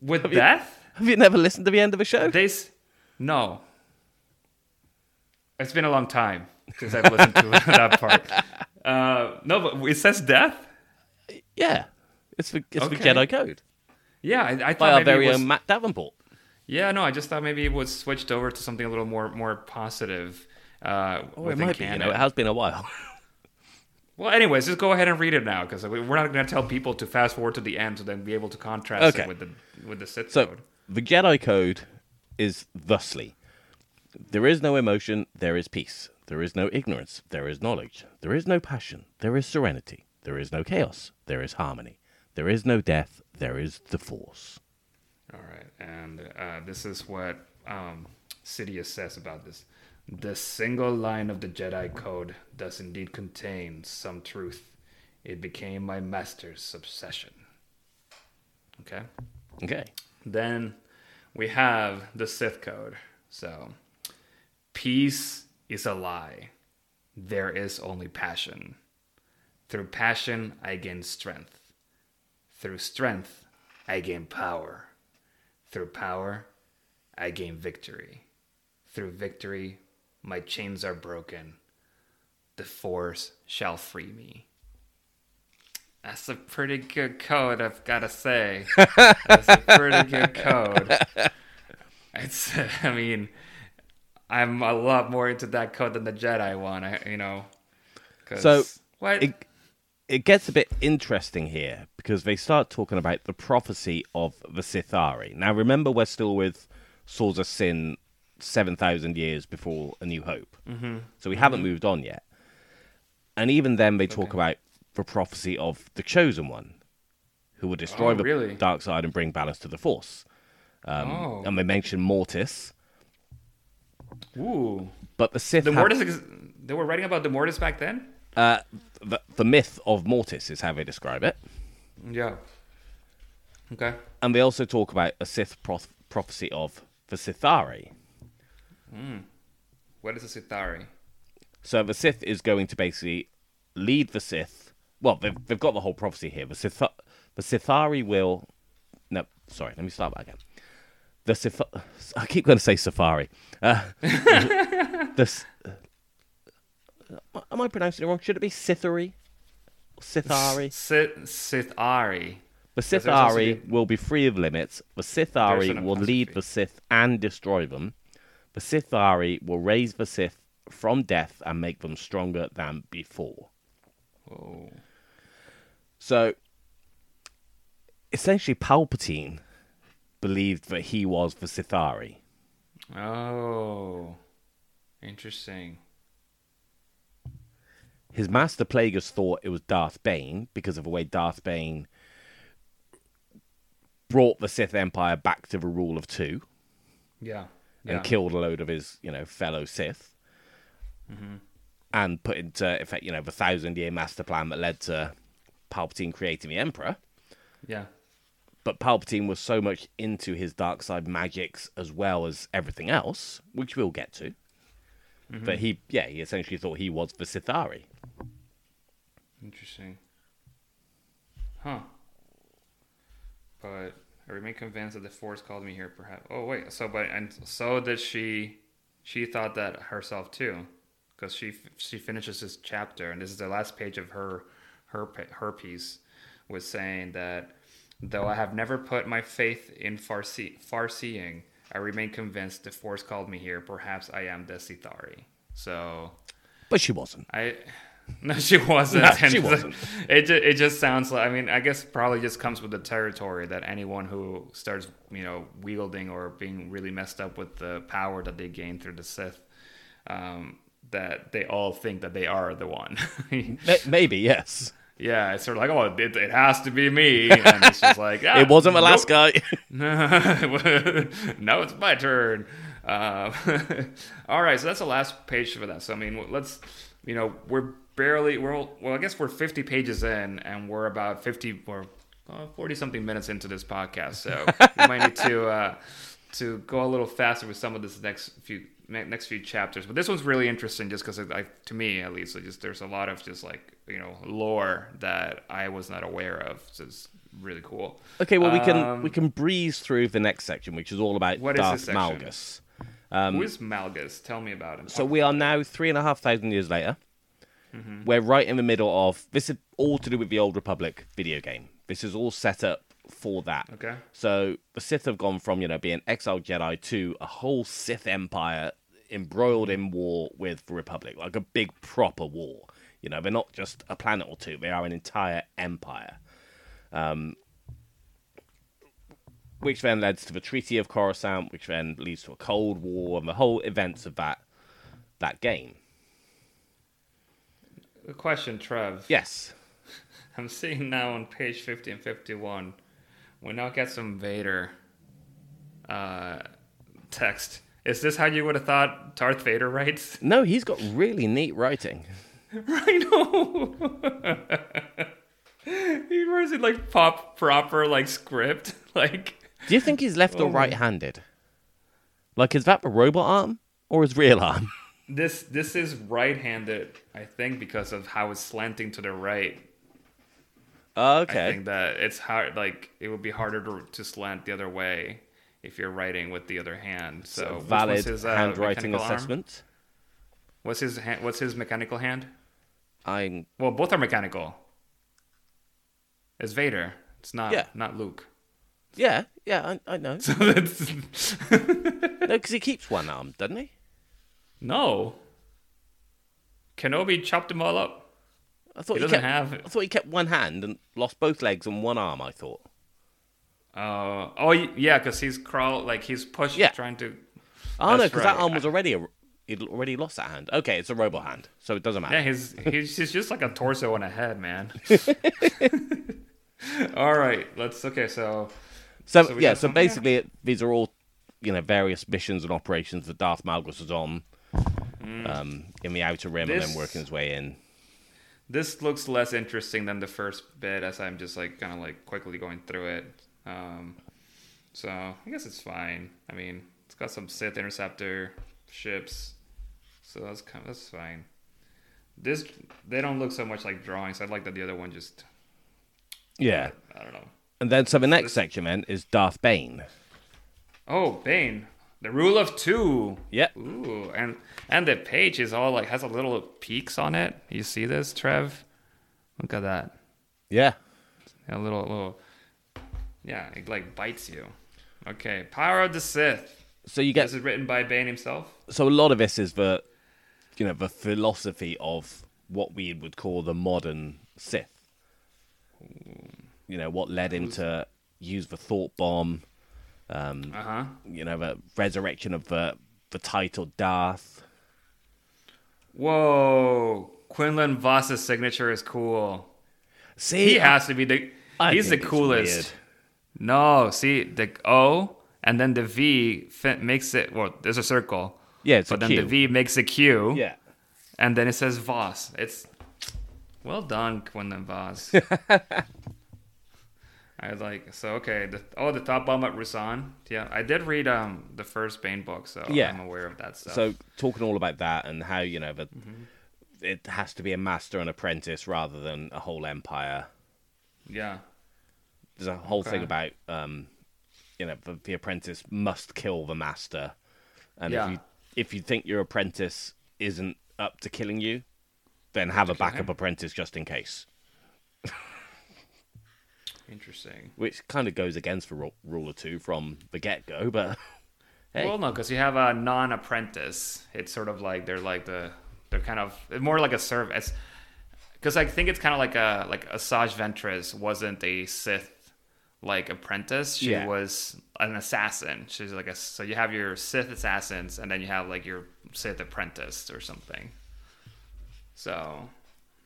With you- death. Have you never listened to the end of a show? This, no. It's been a long time since I've listened to that part. Uh, no, but it says death. Yeah. It's the it's the Jedi code Yeah, I, I thought by our maybe very it was, own Matt Davenport. Yeah, no, I just thought maybe it was switched over to something a little more more positive. Uh, Oh, it might be. You know, it has been a while. Well, anyways, just go ahead and read it now because we're not going to tell people to fast forward to the end to then be able to contrast Okay. it with the with the Sith So code. the Jedi code is thusly: there is no emotion, there is peace. There is no ignorance, there is knowledge. There is no passion, there is serenity. There is no chaos, there is harmony. There is no death, there is the Force. All right, and uh, this is what um, Sidious says about this. The single line of the Jedi Code does indeed contain some truth. It became my master's obsession. Okay. Okay. Then we have the Sith Code. So, peace is a lie. There is only passion. Through passion, I gain strength. Through strength, I gain power. Through power, I gain victory. Through victory, my chains are broken. The Force shall free me. That's a pretty good code, I've got to say. That's a pretty good code. It's, I mean, I'm a lot more into that code than the Jedi one. I, you know. So, what? It, it gets a bit interesting here because they start talking about the prophecy of the Sithari. Now, remember, we're still with Sorzus Syn 7,000 years before A New Hope. Mm-hmm. So we haven't moved on yet. And even then, they talk about the prophecy of the Chosen One, who will destroy Oh, the really? dark side and bring balance to the Force. Um, Oh. And they mention Mortis. Ooh, But the Sith the have- Mortis. ex- They were writing about the Mortis back then. Uh, the, the myth of Mortis is how they describe it. Yeah. Okay. And they also talk about a Sith prof- prophecy of the Sithari. What is a Sithari? So the Sith is going to basically lead the Sith. Well, they've, they've got the whole prophecy here. The, Sith, the Sithari will. No, sorry, let me start that again. The Sith. I keep going to say Safari. Uh, the, Uh, am I pronouncing it wrong? Should it be Sithari? Sithari? Sith Sithari. The Sithari will be free of limits. The Sithari will lead the Sith and destroy them. The Sithari will raise the Sith from death and make them stronger than before. Whoa. So, essentially, Palpatine believed that he was the Sithari. Oh. Interesting. His master Plagueis thought it was Darth Bane because of the way Darth Bane brought the Sith Empire back to the rule of two. Yeah. and killed a load of his, you know, fellow Sith, Mm-hmm. and put into effect, you know, the thousand-year master plan that led to Palpatine creating the Emperor. Yeah. But Palpatine was so much into his dark side magics as well as everything else, which we'll get to, Mm-hmm. that he, yeah, he essentially thought he was the Sithari. Interesting. Huh. But I remain convinced that the Force called me here. Perhaps. Oh wait. So, but and so did she? She thought that herself too, because she she finishes this chapter, and this is the last page of her her her piece, was saying that though I have never put my faith in far see, far seeing, I remain convinced the Force called me here. Perhaps I am the Sithari. So But she wasn't. I no, she wasn't. No, she wasn't. It just, it just sounds like I mean I guess probably just comes with the territory that anyone who starts you know wielding or being really messed up with the power that they gain through the Sith, um, that they all think that they are the one. Maybe, yes. Yeah, it's sort of like oh it, it has to be me, and it's just like ah, it wasn't last nope. guy. now it's my turn. Uh, all right, so that's the last page for that. So I mean, let's, you know, we're barely we're well, I guess we're 50 pages in, and we're about 50 or 40 something minutes into this podcast. So we might need to uh, to go a little faster with some of this next few next few chapters. But this one's really interesting, just because to me at least, just there's a lot of just like you know lore that I was not aware of. So it's really cool. okay, well, we can Um, we can breeze through the next section, which is all about What is Darth? Malgus. Who is Malgus? Tell me about him. So we are now three and a half thousand years later. We're right in the middle of this is all to do with the Old Republic video game. This is all set up for that. Okay. So the Sith have gone from you know being exiled Jedi to a whole Sith empire embroiled in war with the Republic, like a big proper war. You know, they're not just a planet or two; they are an entire empire. Um, which then leads to the Treaty of Coruscant, which then leads to a Cold War and the whole events of that that game. A question, Trev. Yes. I'm seeing now on page 50 and 51. We now get some Vader uh, text. Is this how you would have thought Darth Vader writes? No, he's got really neat writing. I know. he writes it like pop proper like script. Like Do you think he's left Oh or right-handed? Like, is that the robot arm or his real arm? this this is right-handed, I think, because of how it's slanting to the right. I okay. think that it's hard. Like it would be harder to, to slant the other way if you're writing with the other hand. So, So valid his, uh, handwriting mechanical arm? assessment. What's his hand, What's his mechanical hand? I'm Well, both are mechanical. It's Vader. It's not. Yeah. Not Luke. yeah, yeah, I, I know. So that's no, because he keeps one arm, doesn't he? no. Kenobi chopped them all up. I thought He he, doesn't kept, have- I thought he kept one hand and lost both legs and one arm. I thought. Uh, oh yeah, because he's crawl like he's pushed, Yeah. trying to. Oh no, because that arm was already a, he'd already lost that hand. Okay, it's a robot hand, so it doesn't matter. Yeah, he's he's, he's just like a torso and a head, man. all right, let's. Okay, so So, So yeah, so yeah. basically, it, these are all you know various missions and operations that Darth Malgus was on um, in the Outer Rim and Mm. Then working his way in. This looks less interesting than the first bit, as I'm just like kind of like quickly going through it. Um, so I guess it's fine. I mean, It's got some Sith interceptor ships, so that's kind of, that's fine. This they don't look so much like drawings. I like that the other one just Yeah. I don't know. And then so the next section then is Darth Bane. Oh, Bane, the rule of two. Yeah. Ooh, and and the page is all like has a little peaks on it. You see this, Trev? Look at that. Yeah. A little little. Yeah, it like bites you. Okay, Power of the Sith. So you get This is written by Bane himself. so a lot of this is the you know the philosophy of what we would call the modern Sith. You know what led him to use the thought bomb. Uh huh. You know the resurrection of the the title Darth. Whoa, Quinlan Vos's signature is cool. See, He has to be the. I he's the coolest. weird. No, see the O and then the V makes it. Well, there's a circle. Yeah, it's but then Q. the V makes a Q. Yeah. and then it says Vos. It's well done, Quinlan Vos. I like so okay. The, oh, the thought bomb at Ruusan. Yeah, I did read um the first Bane book, so Yeah. I'm aware of that stuff. So talking all about that and how you know that Mm-hmm. it has to be a master and apprentice rather than a whole empire. yeah, There's a whole thing about um, you know the, the apprentice must kill the master, and Yeah. if you if you think your apprentice isn't up to killing you, then have a backup apprentice just in case. interesting. Which kind of goes against the ru- rule of two from the get go, but hey, Well, no, because you have a non-apprentice. It's sort of like they're like the they're kind of more like a service. Because I think it's kind of like a like Asajj Ventress wasn't a Sith like apprentice. She Yeah. was an assassin. She's like a so you have your Sith assassins and then you have like your Sith apprentice or something. So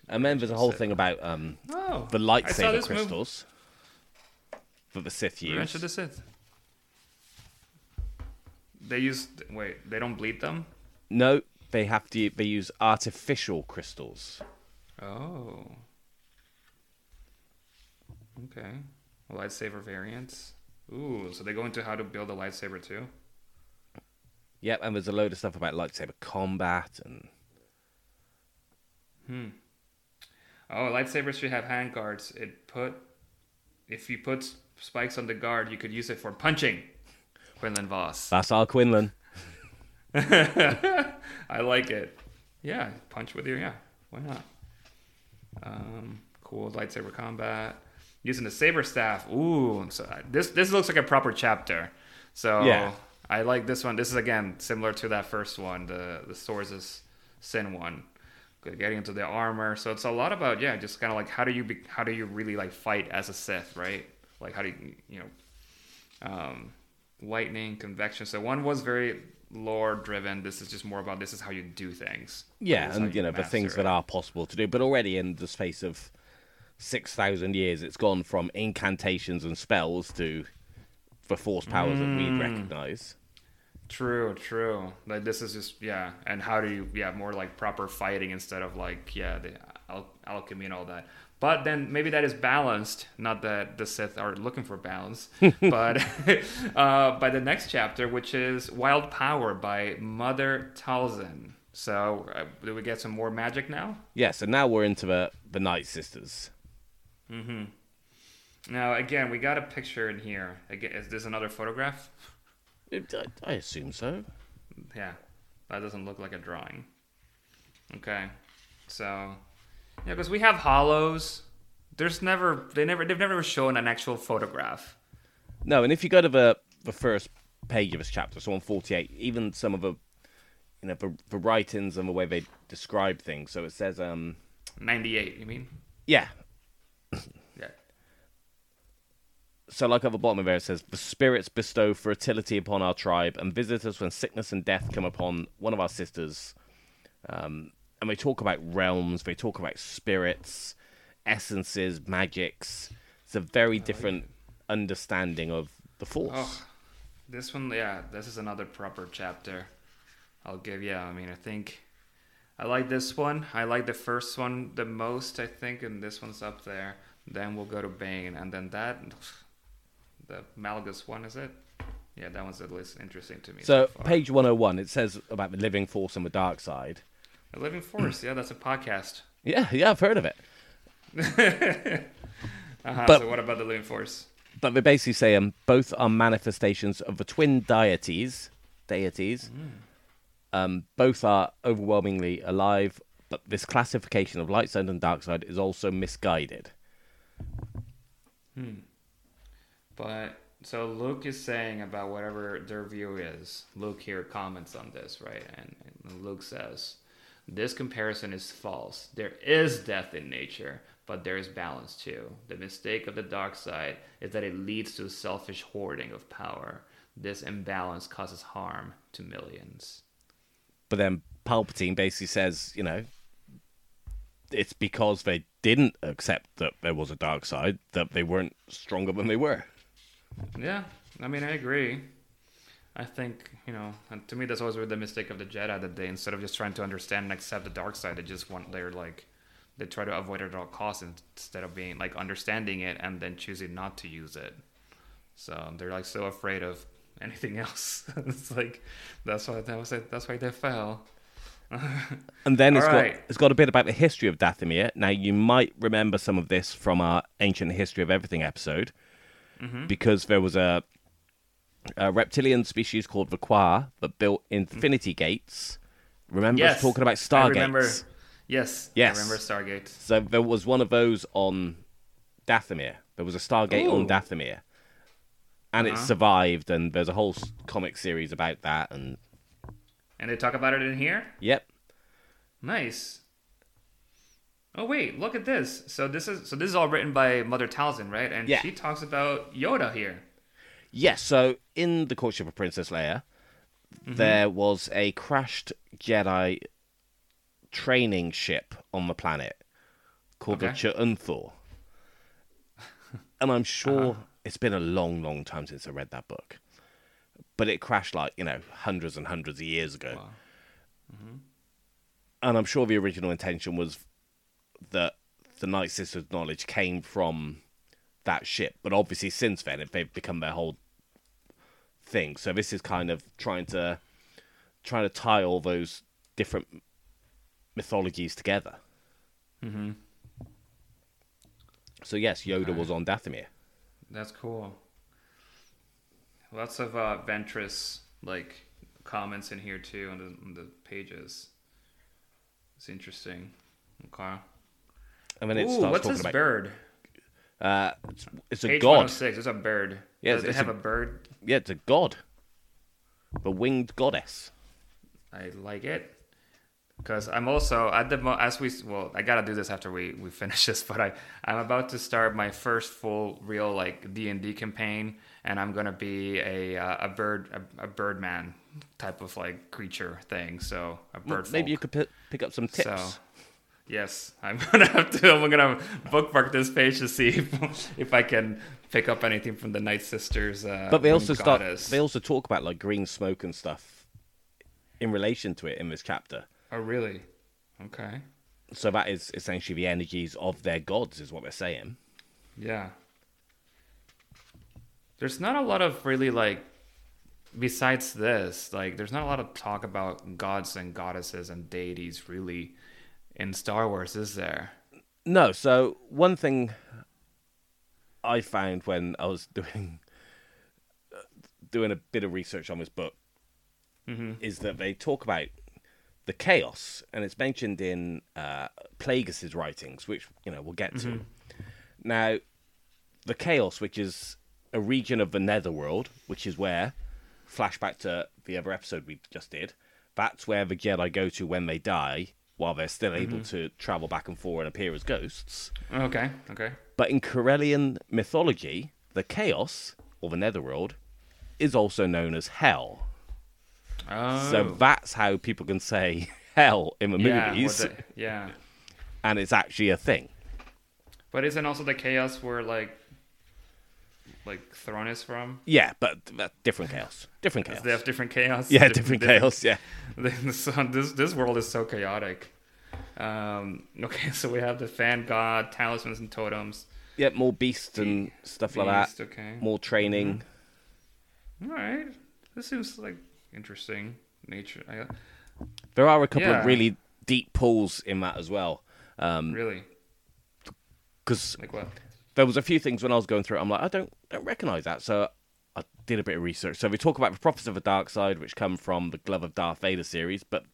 and then there's a whole thing about um, oh, the lightsaber this move- crystals that the Sith Revenge use. of the Sith. They use wait. They don't bleed them. No, they have to. They use artificial crystals. Oh. Okay. Lightsaber variants. Ooh, so they go into how to build a lightsaber too. Yep, and there's a load of stuff about lightsaber combat and Hmm. Oh, lightsabers should have hand guards. It put if you put spikes on the guard, you could use it for punching. Quinlan Vos. that's our Quinlan. I like it. Yeah, punch with your yeah. Why not? Um, cool lightsaber combat using the saber staff. Ooh, so I- this this looks like a proper chapter. So Yeah. I like this one. This is again similar to that first one, the the Sorzus Syn one. Getting into the armor, so it's a lot about yeah, just kind of like how do you be, how do you really like fight as a Sith, right? Like how do you you know um, lightning, convection. So one was very lore driven. This is just more about this is how you do things. Yeah, This is how and you know the things it. that are possible to do. But already in the space of six thousand years, it's gone from incantations and spells to the force powers that we Mm. recognize. True, true. Like this is just yeah, and how do you yeah more like proper fighting instead of like yeah the al- alchemy and all that. But then maybe that is balanced. Not that the Sith are looking for balance, but uh, by the next chapter, which is Wild Power by Mother Talzin. So uh, do we get some more magic now? Yeah, so now we're into the the Night Sisters. Mm-hmm. Now again, we got a picture in here. Again, is this another photograph? It- I, I assume so. Yeah, that doesn't look like a drawing. Okay, so yeah, because we have hollows. There's never they never they've never shown an actual photograph. No, and if you go to the the first page of this chapter, so on forty eight, even some of the you know the, the writings and the way they describe things. So it says, um, Ninety eight, you mean? yeah. Yeah. So like at the bottom of there, it says the spirits bestow fertility upon our tribe and visit us when sickness and death come upon one of our sisters. Um, and they talk about realms, they talk about spirits, essences, magics. It's a very different understanding of the force. Oh, this one, yeah, this is another proper chapter. I'll give yeah. I mean, I think I like this one. I like the first one the most. I think, and this one's up there. Then we'll go to Bane, and then that, the Malgus one is it? yeah, that one's at least interesting to me. So, far. page 101, it says about the living force and the dark side. A Living Force, yeah, that's a podcast. Yeah, yeah, I've heard of it. Uh-huh, But- so what about the Living Force? But they basically say um, both are manifestations of the twin deities. Deities. Um, both are overwhelmingly alive, but this classification of light side and dark side is also misguided. Hmm. But so Luke is saying about whatever their view is. Luke here comments on this, right? And, and Luke says, This comparison is false. There is death in nature, but there is balance too. The mistake of the dark side is that it leads to selfish hoarding of power. This imbalance causes harm to millions. But then Palpatine basically says, you know, it's because they didn't accept that there was a dark side that they weren't stronger than they were. Yeah, I mean, I agree. I think, you know, and to me, that's always the mistake of the Jedi that they, instead of just trying to understand and accept the dark side, they just want, they're like, they try to avoid it at all costs instead of being, like, understanding it and then choosing not to use it. So they're, like, so afraid of anything else. it's like, that's why, that was it, that's why they fell. And then it's Alright. got it's got a bit about the history of Dathomir. Now you might remember some of this from our ancient history of everything episode, Mm-hmm. because there was a, a reptilian species called the that built infinity gates. Remember us talking about I remember, stargates? yes, Yes. I remember Stargate. So there was one of those on Dathomir. There was a Stargate on Ooh. Dathomir, and it Uh-huh. survived. And there's a whole comic series about that. And And they talk about it in here? yep, Nice. Oh wait, look at this. So this is so this is all written by Mother Talzin, right? And Yeah. she talks about Yoda here. Yes, so in the courtship of Princess Leia, mm-hmm. there was a crashed Jedi training ship on the planet called Okay. the Ch'unthor. and I'm sure uh-huh. it's been a long, long time since I read that book. But it crashed like, you know, hundreds and hundreds of years ago. Wow. Mm-hmm. And I'm sure the original intention was that the Night Sisters' knowledge came from that ship. But obviously, since then, it, they've become their whole thing. So this is kind of trying to trying to tie all those different mythologies together. Mm-hmm. So yes, Yoda was on Dathomir. That's cool. Lots of uh, Ventress like comments in here too on the, on the pages. It's interesting. Okay. And then it Ooh, starts what's talking this about bird? Uh, it's, it's a Page god. 106. It's a bird. Yeah, Does it it's have a- a bird? Yeah, it's a god, the winged goddess. I like it because I'm also at the mo- as we well I gotta do this after we we finish this but I I'm about to start my first full real like D and D campaign and I'm gonna be a uh, a bird a, a bird man type of like creature thing so a Well, bird maybe you could pi- pick up some tips. so yes I'm gonna have to I'm gonna bookmark this page to see if, if I can pick up anything from the Night Sisters uh, But they also start. Goddess. They also talk about like green smoke and stuff in relation to it in this chapter. oh really okay So that is essentially the energies of their gods, is what they're saying. Yeah. There's not a lot of really like besides this, like there's not a lot of talk about gods and goddesses and deities really in Star Wars, is there? No, so one thing I found when I was doing doing a bit of research on this book is that they talk about the chaos, and it's mentioned in uh, Plagueis' writings, which you know we'll get to. Now, the chaos, which is a region of the Netherworld, which is where flashback to the other episode we just did. That's where the Jedi go to when they die, while they're still able mm-hmm. to travel back and forth and appear as ghosts. Okay, okay. But in Corellian mythology, the chaos, or the Netherworld, is also known as hell. Oh, So that's how people can say hell in the yeah, movies, the- yeah. and it's actually a thing. But isn't also the chaos where like like Thrawn is from? Yeah, but but different chaos. Different chaos. They have different chaos. yeah, different chaos, yeah. so this this world is so chaotic. Um, okay, so we have the fan god, talismans and totems. Yeah, more beasts and stuff like that. Okay. More training. All right. This seems like interesting nature. I, There are a couple Yeah. of really deep pulls in that as well. Um really? 'cause because Like what? There was a few things when I was going through it, I'm like, I don't don't recognize that. So I did a bit of research. So we talk about the prophets of the dark side, which come from the Glove of Darth Vader series, but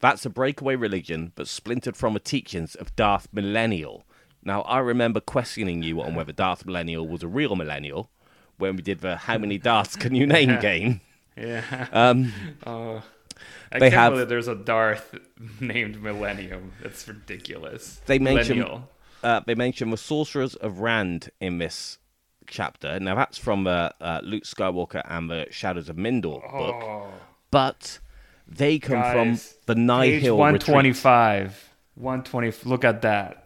that's a breakaway religion, but splintered from the teachings of Darth Millennial. Now I remember questioning you on whether Darth Millennial was a real millennial when we did the How Many Darths Can You Name game. Yeah. Um, Oh. I They can't have- believe there's a Darth named Millennium. That's ridiculous. They mention- Millennial. Uh, they mention the Sorcerers of Rand in this chapter. Now that's from uh, uh, Luke Skywalker and the Shadows of Mindor book, Oh, but they come guys. from the Page Nihil retreat. 125. 120. Look at that.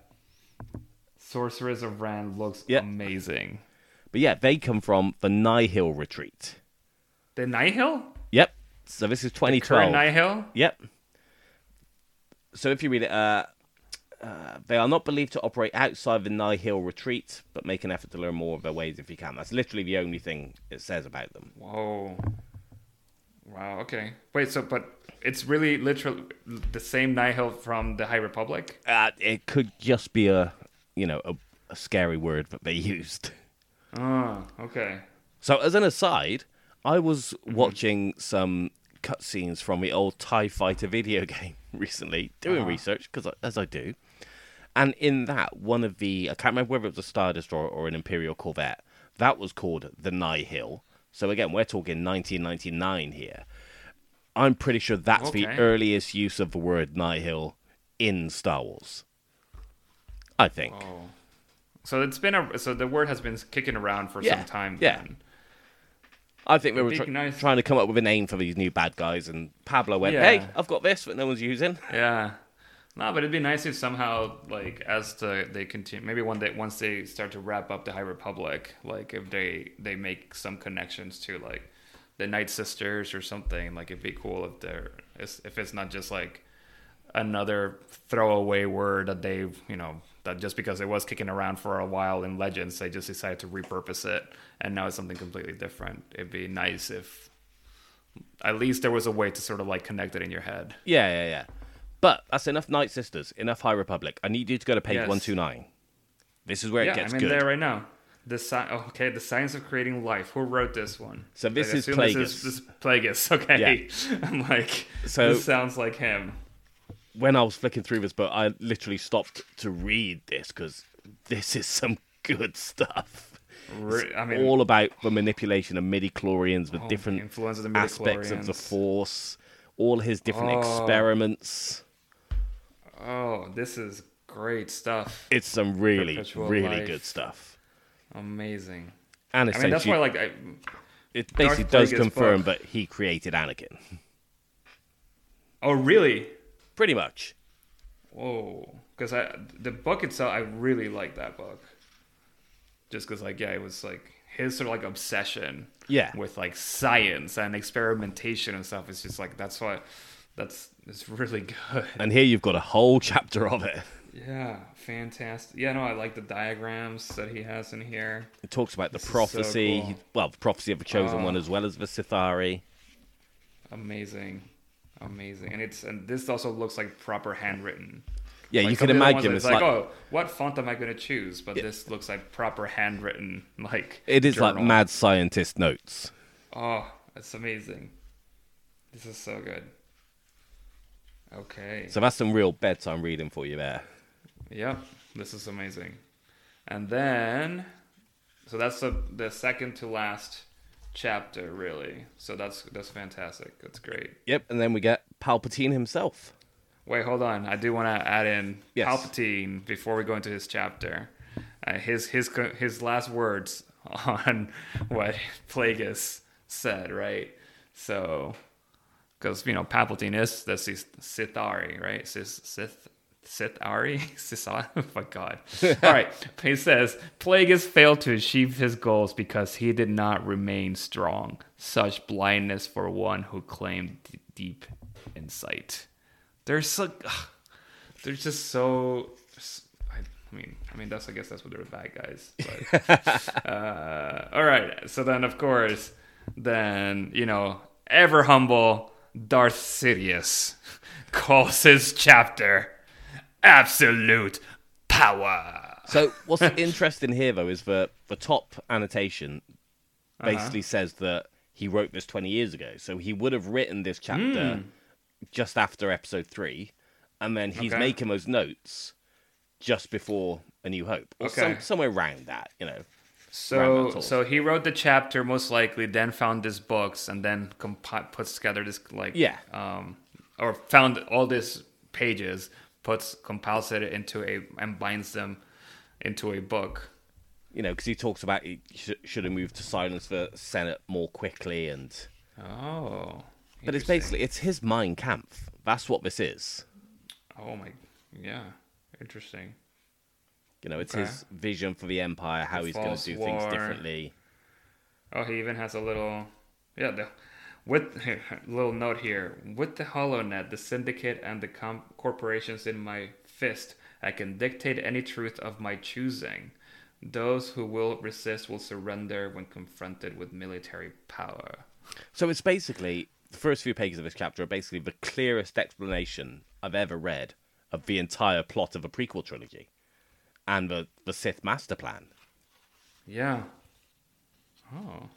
Sorcerers of Rand looks Yep. amazing. But yeah, they come from the Nihil retreat. The Nihil? Yep. So this is Current 2012. Nihil? Yep. So if you read it, uh, uh, they are not believed to operate outside the Nihil retreat, but make an effort to learn more of their ways if you can. That's literally the only thing it says about them. Whoa. Wow, okay. Wait, so, but it's really literally the same Nihil from the High Republic? Uh, it could just be a, you know, a, a scary word that they used. Oh, okay. So as an aside, I was watching some cutscenes from the old Tie Fighter video game recently, doing research because as I do, and in that one of the I can't remember whether it was a Star Destroyer or an Imperial Corvette. That was called the Nihil. So again, we're talking 1999 here. I'm pretty sure that's the earliest use of the word Nihil in Star Wars. I think. Oh. So it's been a so the word has been kicking around for Yeah, some time. yeah. then. I think they were tr- nice- trying to come up with a name for these new bad guys, and Pablo went, Yeah. "Hey, I've got this that no one's using." Yeah. No, but it'd be nice if somehow, like, as the they continue, maybe one day once they start to wrap up the High Republic, like, if they they make some connections to like the Night Sisters or something, like, it'd be cool if they're if it's not just like another throwaway word that they've you know that just because it was kicking around for a while in Legends, they just decided to repurpose it, and now it's something completely different. It'd be nice if at least there was a way to sort of like connect it in your head. Yeah, yeah, yeah. But that's enough Night Sisters, enough High Republic. I need you to go to page Yes. one two nine. This is where yeah, it gets I'm in good. there right now. The oh, okay, the science of creating life. Who wrote this one? So this is Plagueis. This is, this is Plagueis. Okay, I'm like, So- this sounds like him. When I was flicking through this book, I literally stopped to read this because this is some good stuff. Re- I mean, All about the manipulation of midi chlorians, the oh, different the aspects of the. Force, all his different Oh. experiments. Oh, this is great stuff. It's some really, Perpetual really life. good stuff. Amazing. And I mean, that's why, like, I, it basically does confirm book- that he created Anakin. oh, really? Pretty much. Whoa, because I the book itself, I really like that book. Just because, like, yeah, it was like his sort of like obsession, Yeah. with like science and experimentation and stuff. It's just like that's why that's it's really good. And here you've got a whole chapter of it. Yeah, fantastic. Yeah, no, I like the diagrams that he has in here. It talks about the This is so prophecy, cool. well, the prophecy of the chosen Oh. one ah. as well as the Sith'ari. Amazing, amazing, and it's and this also looks like proper handwritten. Yeah, Like you can of the other ones imagine it's like, oh, what font am I going to choose? But this looks like proper handwritten, like it is like mad scientist notes. Oh, it's amazing. This is so good. Okay. So that's some real bedtime reading for you there. Yep, this is amazing. And then, so that's the the second to last chapter, really. So that's that's fantastic. That's great. Yep, and then we get Palpatine himself. Wait, hold on. I do want to add in Yes. Palpatine before we go into his chapter. Uh, his his his last words on what Plagueis said, right? So, because you know Palpatine is the Sith'ari, right? Sith Sith Sith'ari, Sith'ari. Oh my God! All right. He says Plagueis failed to achieve his goals because he did not remain strong. Such blindness for one who claimed d- deep insight. They're so, ugh, they're just so. I, I mean, I mean that's I guess that's what they're bad guys. But, uh, all right. So then, of course, then you know, ever humble Darth Sidious calls his chapter "Absolute Power." So what's interesting here though is the the top annotation uh-huh. basically says that he wrote this 20 years ago. So he would have written this chapter hmm. just after episode 3 and then he's Okay. making those notes just before A New Hope or some, somewhere around that, you know. So, so he wrote the chapter most likely, then found these books, and then compi- puts together this like Yeah. um, or found all these pages, puts compiles it into a and binds them into a book. You know, because he talks about he sh- should have moved to silence the Senate more quickly and Oh, but it's basically it's his Mein Kampf. That's what this is. oh my, yeah, interesting. You know, it's Okay. his vision for the empire, how The he's going to do things differently. Oh, he even has a little, yeah, the with little note here with the Hollow HoloNet, the syndicate, and the com- corporations in my fist, I can dictate any truth of my choosing. Those who will resist will surrender when confronted with military power. So it's basically the first few pages of this chapter are basically the clearest explanation I've ever read of the entire plot of a prequel trilogy and the, the Sith master plan. Yeah. Oh.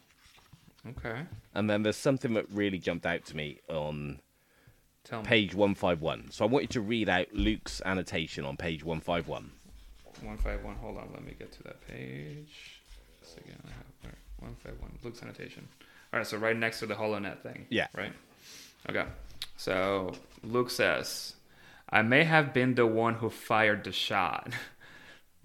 Okay. And then there's something that really jumped out to me on Tell me. page 151. So I want you to read out Luke's annotation on page 151. One five one. Hold on, let me get to that page. Just again, I have one five one. Luke's annotation. All right, so right next to the HoloNet thing. Yeah. Right. Okay. So Luke says, "I may have been the one who fired the shot,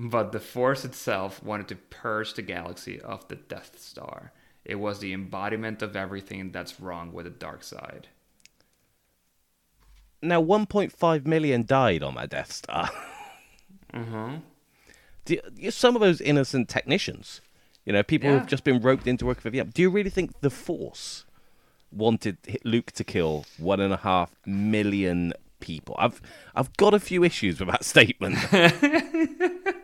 but the Force itself wanted to purge the galaxy of the Death Star. It was the embodiment of everything that's wrong with the dark side." Now, 1.5 million died on that Death Star. Mm-hmm. Some of those innocent technicians, you know, people Yeah. who've just been roped into work for the. Do you really think the Force wanted Luke to kill one and a half million people? I've I've got a few issues with that statement.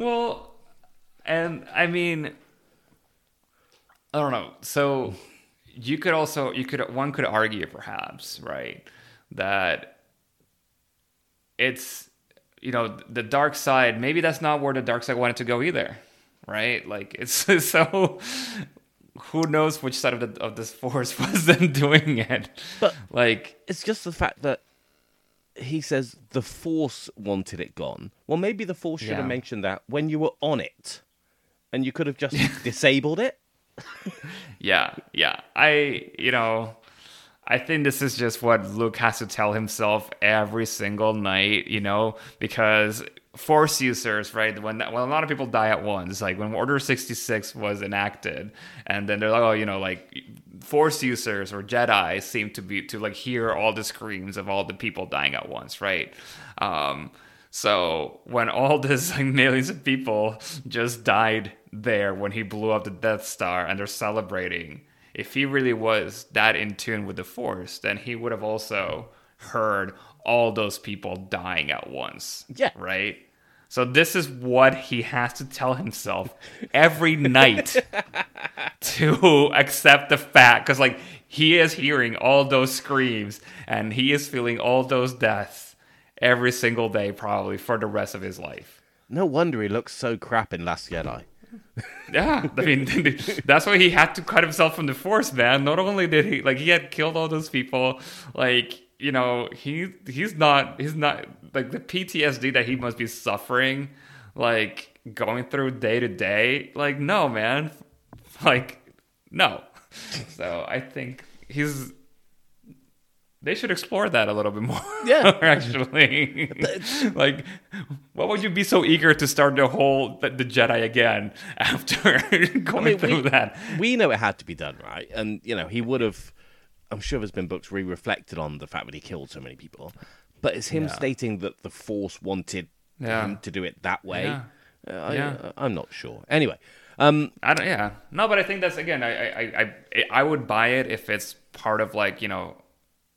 Well, and I mean, I don't know. So you could also you could one could argue perhaps right that it's you know the dark side. Maybe that's not where the dark side wanted to go either, right? Like it's so. Who knows which side of the of this force was them doing it? But- like, it's just the fact that he says the Force wanted it gone. Well, maybe the Force should Yeah. have mentioned that when you were on it, and you could have just disabled it. Yeah, yeah. I, you know, I think this is just what Luke has to tell himself every single night, you know, because force users, right? When when a lot of people die at once, like when Order 66 was enacted, and then they're like, oh, you know, like force users or Jedi seem to be to like hear all the screams of all the people dying at once, right? Um so when all this like millions of people just died there when he blew up the Death Star and they're celebrating, if he really was that in tune with the Force, then he would have also heard all those people dying at once. Yeah. Right? So this is what he has to tell himself every night to accept the fact because like he is hearing all those screams and he is feeling all those deaths every single day probably for the rest of his life No wonder he looks so crap in Last Jedi. Yeah i mean that's why he had to cut himself from the force man. Not only did he like he had killed all those people like you know he he's not he's not like the ptsd that he must be suffering like going through day to day like no man. Like no. So i think he's they should explore that a little bit more Yeah. actually like what would you be so eager to start the whole the, the jedi again after going mean, through we, that we know it had to be done, right? And you know, he would have. I'm sure there's been books where he reflected on the fact that he killed so many people, but it's him Yeah. stating that the Force wanted Yeah. him to do it that way. Yeah. Uh, I, Yeah. I'm not sure. Anyway, um, I don't. Yeah. No, but I think that's again. I I I I, I would buy it if it's part of like you know,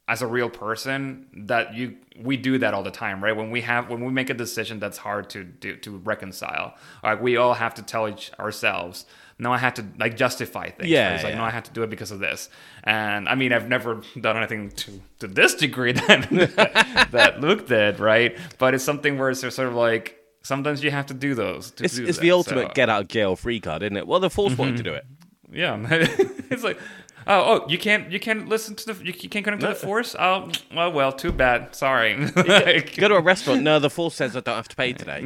as a real person that you we do that all the time, right? When we have when we make a decision that's hard to do to reconcile, like we all have to tell each ourselves, no, I had to like justify things. Yeah, It's like, no. I had to do it because of this. And I mean, I've never done anything to to this degree that that Luke did, right? But it's something where it's sort of like sometimes you have to do those. To It's, do it's that. the ultimate So, Mm-hmm. get out of jail free card, isn't it? Well, the Force wanted to do it. Yeah, it's like. Oh, oh! You can't, you can't listen to the, you can't connect to the force. Oh, well, well, too bad. Sorry. Like, Go to a restaurant. No, the Force says I don't have to pay today.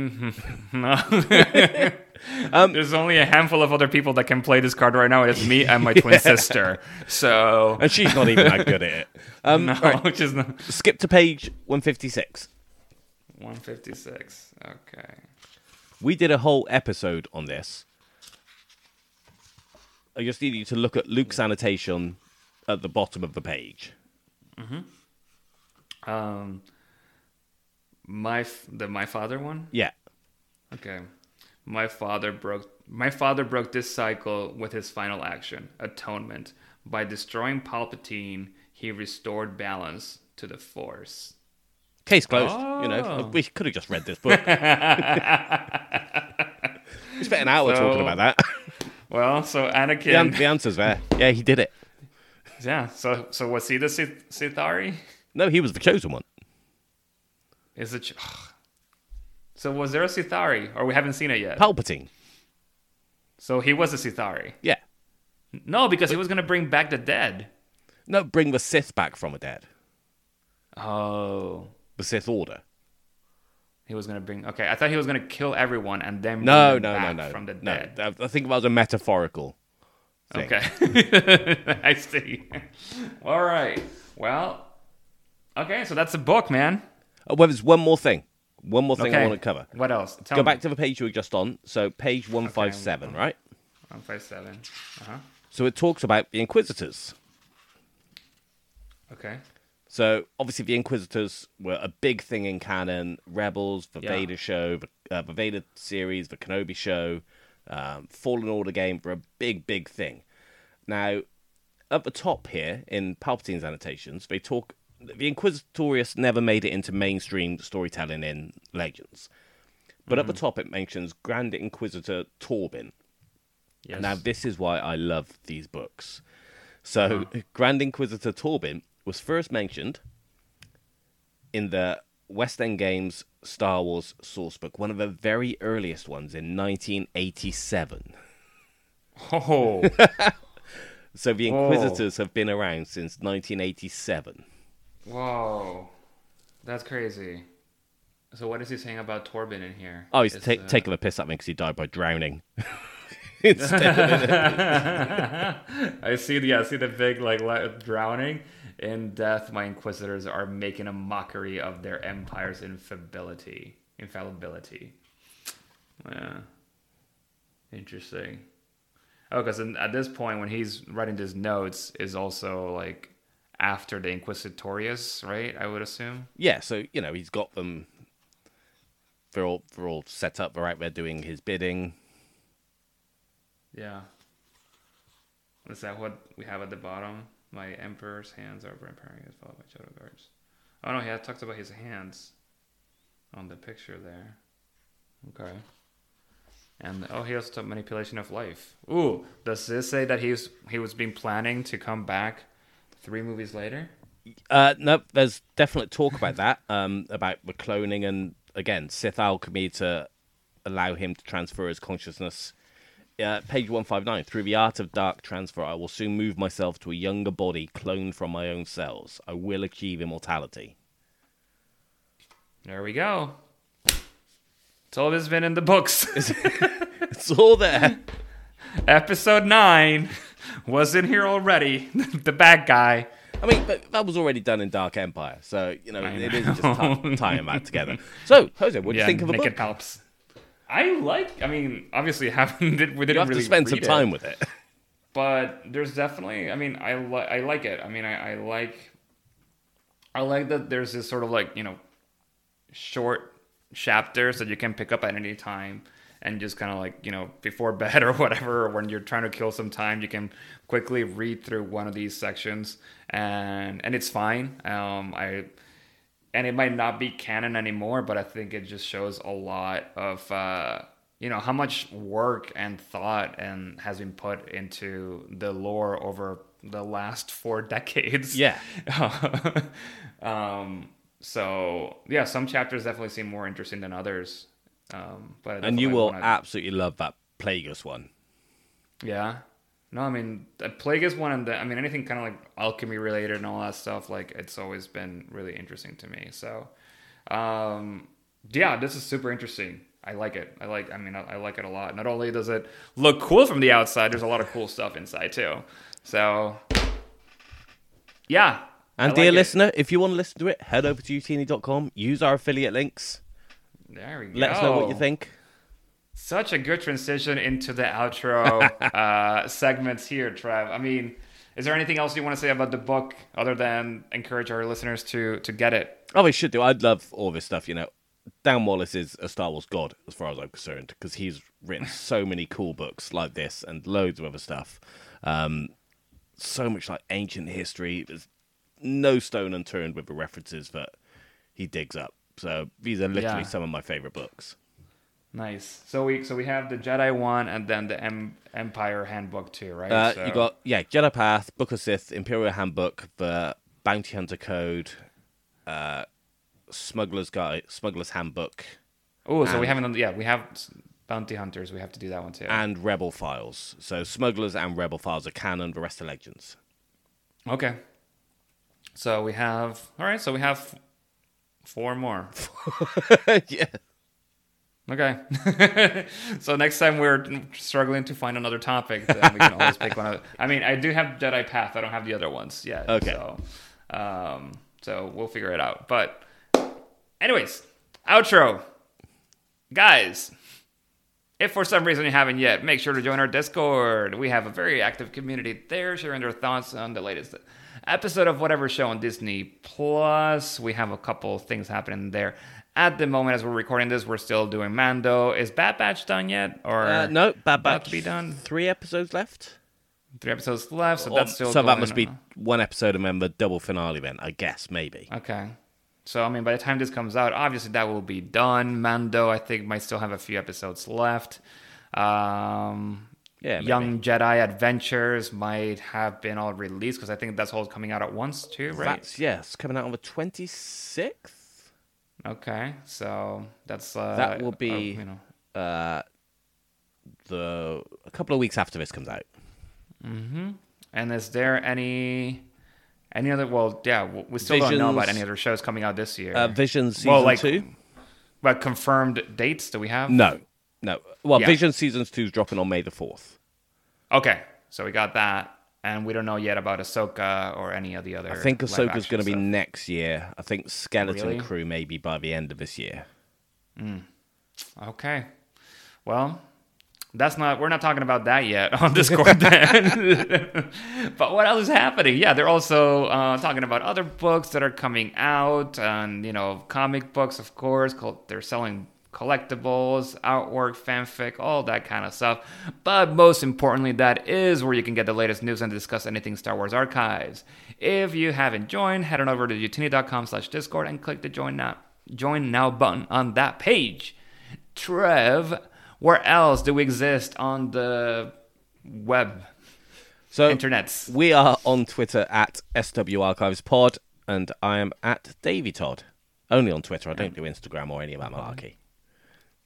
no. Um, There's only a handful of other people that can play this card right now. It's me and my twin sister. So And she's not even that good at it. Um, no, right, is not skip to page 156. 156. Okay. We did a whole episode on this. I just need you to look at Luke's annotation at the bottom of the page. Um, my f- the my father one. Yeah. Okay. My father broke my father broke this cycle with his final action, atonement. By destroying Palpatine, he restored balance to the Force. Case closed. You know, Oh. we could have just read this book. we spent an hour So- talking about that. Well, so the, an- Anakin, the answer's there. Yeah, he did it. yeah. So so was he the Sith- Sith'ari? No, he was the chosen one. Is it? So was there a Sith'ari, or we haven't seen it yet? Palpatine. So he was a Sith'ari. Yeah. No, because he was gonna bring back the dead. No, bring the Sith back from the dead. Oh, The Sith Order. He was gonna bring. Okay, I thought he was gonna kill everyone and then No, bring them no, no, back no. from the no, dead. I- think that was a metaphorical. thing. Okay, I see. All right. Well, okay. So that's a book, man. Oh, well, there's one more thing. One more thing I want to cover. What else? Tell Go me. back to the page you were just on. So page 157, right? One five seven. Uh huh. So it talks about the Inquisitors. Okay. So obviously the Inquisitors were a big thing in canon. Rebels, the Yeah. Vader show, the, uh, the Vader series, the Kenobi show, um, Fallen Order game were a big, big thing. Now, at the top here in Palpatine's annotations, they talk. The Inquisitorius never made it into mainstream storytelling in Legends, but at the top it mentions Grand Inquisitor Torbin. Yes. Now, this is why I love these books. So, Grand Inquisitor Torbin was first mentioned in the West End Games Star Wars sourcebook, one of the very earliest ones in 1987. Oh. So, the Whoa. Inquisitors have been around since 1987. Whoa. That's crazy. So what is he saying about Torbin in here? Oh, he's ta- uh, taking the piss at me because he died by drowning. I see the I see the big like drowning. In death, my inquisitors are making a mockery of their empire's infallibility. Infallibility. Yeah. Interesting. Oh, because at this point, when he's writing his notes, is also like after the Inquisitorius, right? I would assume. yeah, so, you know, he's got them. They're all, they're all set up. They're out there doing his bidding. Yeah. Is that what we have at the bottom? My emperor's hands are empowering is followed by shadow guards. Oh no, he had talked about his hands on the picture there. Okay. And oh, he also talked manipulation of life. Ooh, does this say that he's he was being planning to come back three movies later? Uh, no, there's definite talk about that, um, about the cloning and again Sith alchemy to allow him to transfer his consciousness. Uh, page one five nine. Through the art of dark transfer, I will soon move myself to a younger body cloned from my own cells. I will achieve immortality. There we go. It's all this been in the books. It's all there. Episode nine was in here already. the bad guy. I mean, but that was already done in Dark Empire, so you know I it isn't just know. ti- tying that together. So, Jose, what do you think of the book? palps. I like. I mean, obviously, haven't did, we didn't You have really to spend some time it, with it. but there's definitely. I mean, I li- I like it. I mean, I, I like. I like that there's this sort of like you know, short chapters that you can pick up at any time and just kind of like you know before bed or whatever or when you're trying to kill some time you can quickly read through one of these sections and and it's fine um i and it might not be canon anymore but i think it just shows a lot of uh you know how much work and thought and has been put into the lore over the last four decades. Yeah. um. So yeah, some chapters definitely seem more interesting than others. Um. But and you will wanna- absolutely love that Plagueis one. Yeah. No, I mean the Plagueis one and the I mean anything kind of like alchemy related and all that stuff. Like it's always been really interesting to me. So, um, yeah, this is super interesting. I like it. I like. I mean, I, I like it a lot. Not only does it look cool from the outside, there's a lot of cool stuff inside too. So, yeah. And I dear like it. listener, if you want to listen to it, head over to youtini.com, use our affiliate links, there we go. let us know what you think. Such a good transition into the outro uh, segments here, Trev. I mean, is there anything else you want to say about the book other than encourage our listeners to to get it? Oh, we should do. I'd love all this stuff. You know, Dan Wallace is a Star Wars god as far as I'm concerned because he's written so many cool books like this and loads of other stuff. Um, so much like ancient history. There's no stone unturned with the references that he digs up. So these are literally Yeah. some of my favorite books. Nice. So we so we have the Jedi one and then the em- Empire Handbook too, right? Uh, so, You got yeah, Jedi Path, Book of Sith, Imperial Handbook, the Bounty Hunter Code, uh, Smuggler's Guide, Smuggler's Handbook, Oh, so we haven't yeah we have Bounty Hunters. We have to do that one too. and Rebel Files. So Smugglers and Rebel Files are canon. The rest are legends. okay. So we have all right. So we have four more. yeah. Okay. so next time we're struggling to find another topic, then we can always pick one. Of, I mean, I do have Jedi Path. I don't have the other ones yet. Okay. So, um, so we'll figure it out. But, anyways, outro, guys. If for some reason you haven't yet, make sure to join our Discord. We have a very active community there, sharing their thoughts on the latest episode of whatever show on Disney Plus. We have a couple things happening there. At the moment, as we're recording this, we're still doing Mando. Is Bad Batch done yet? Or Uh, no, Bad Batch. to be done? Three episodes left. Three episodes left, so Or- that's still so that must be on. one episode and then the double finale. Then I guess maybe. Okay. So I mean, by the time this comes out, obviously that will be done. Mando, I think, might still have a few episodes left. Um, Yeah, maybe. Young Jedi Adventures might have been all released because I think that's all coming out at once too, right? That's yes, coming out on the twenty sixth. Okay, so that's uh, That will be- you know, Uh, the a couple of weeks after this comes out. And is there any any other? Well, yeah, we still don't know about any other shows coming out this year. Uh, Visions season Well, like- two. but confirmed dates do we have? No, no. Well, Yeah. Visions season two is dropping on May the fourth. Okay, so we got that, and we don't know yet about Ahsoka or any of the other. I think Ahsoka's going to be next year. I think Skeleton Really? Crew maybe by the end of this year. Okay, well, that's not. We're not talking about that yet on Discord. Then, but what else is happening? Yeah, they're also uh, talking about other books that are coming out, and you know, comic books, of course. Called, they're selling collectibles, artwork, fanfic, all that kind of stuff. But most importantly, that is where you can get the latest news and discuss anything Star Wars archives. If you haven't joined, head on over to youtini.com slash discord and click the join now join now button on that page. Trev, where else do we exist on the web So internets? we are on Twitter at SW Archives Pod, and I am at Davy Todd. Only on Twitter. I don't do Instagram or any of that malarkey.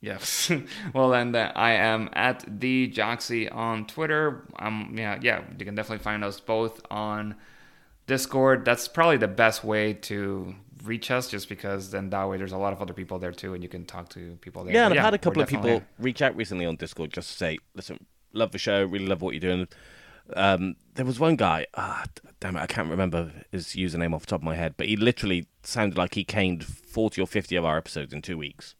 Yes. well, then uh, I am at the Joxy on Twitter. Um, yeah, yeah, you can definitely find us both on Discord. That's probably the best way to reach us, just because then that way there's a lot of other people there too, and you can talk to people there. Yeah, and I've had a couple of people reach out recently on Discord just to say, listen, love the show, really love what you're doing. Um, there was one guy, ah, damn it, I can't remember his username off the top of my head, but he literally sounded like he caned 40 or 50 of our episodes in two weeks.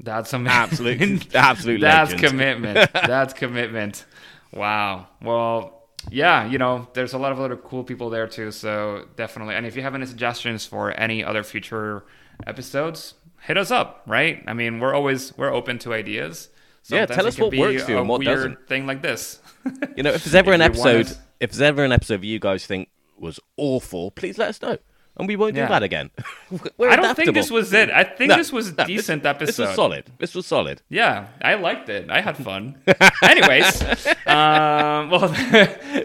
That's amazing. Absolute, absolute That's legend. commitment. That's commitment. Wow. Well, yeah, you know, there's a lot of other cool people there too. So definitely. And if you have any suggestions for any other future episodes, hit us up. Right? I mean, we're always we're open to ideas. Yeah, Sometimes tell us what works for you a and what weird doesn't. Thing like this. You know, if there's ever If an episode, if there's ever an episode you guys think was awful, please let us know. And we won't Yeah. do that again. I don't think this was it. I think No, this was a no, decent this, episode. This was solid. This was solid. Yeah, I liked it. I had fun. Anyways, um, well,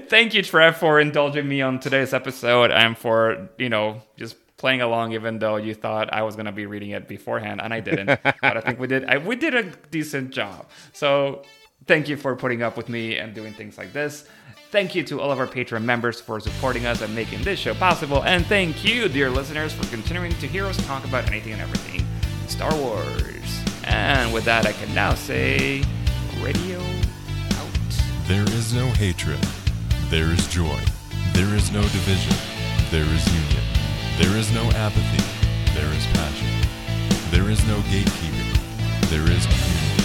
thank you, Trev, for indulging me on today's episode and for, you know, just playing along even though you thought I was going to be reading it beforehand and I didn't. but I think we did I, we did a decent job. So, thank you for putting up with me and doing things like this. Thank you to all of our Patreon members for supporting us and making this show possible. And thank you, dear listeners, for continuing to hear us talk about anything and everything Star Wars. And with that, I can now say radio out. There is no hatred. There is joy. There is no division. There is union. There is no apathy. There is passion. There is no gatekeeping. There is community.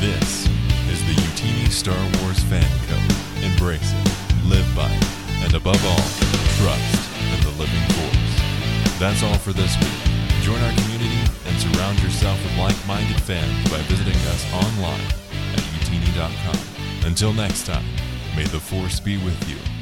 This is the Youtini Star Wars Fan Code. Embrace it, live by it, and above all, trust in the living force. That's all for this week. Join our community and surround yourself with like-minded fans by visiting us online at youtini.com. Until next time, may the force be with you.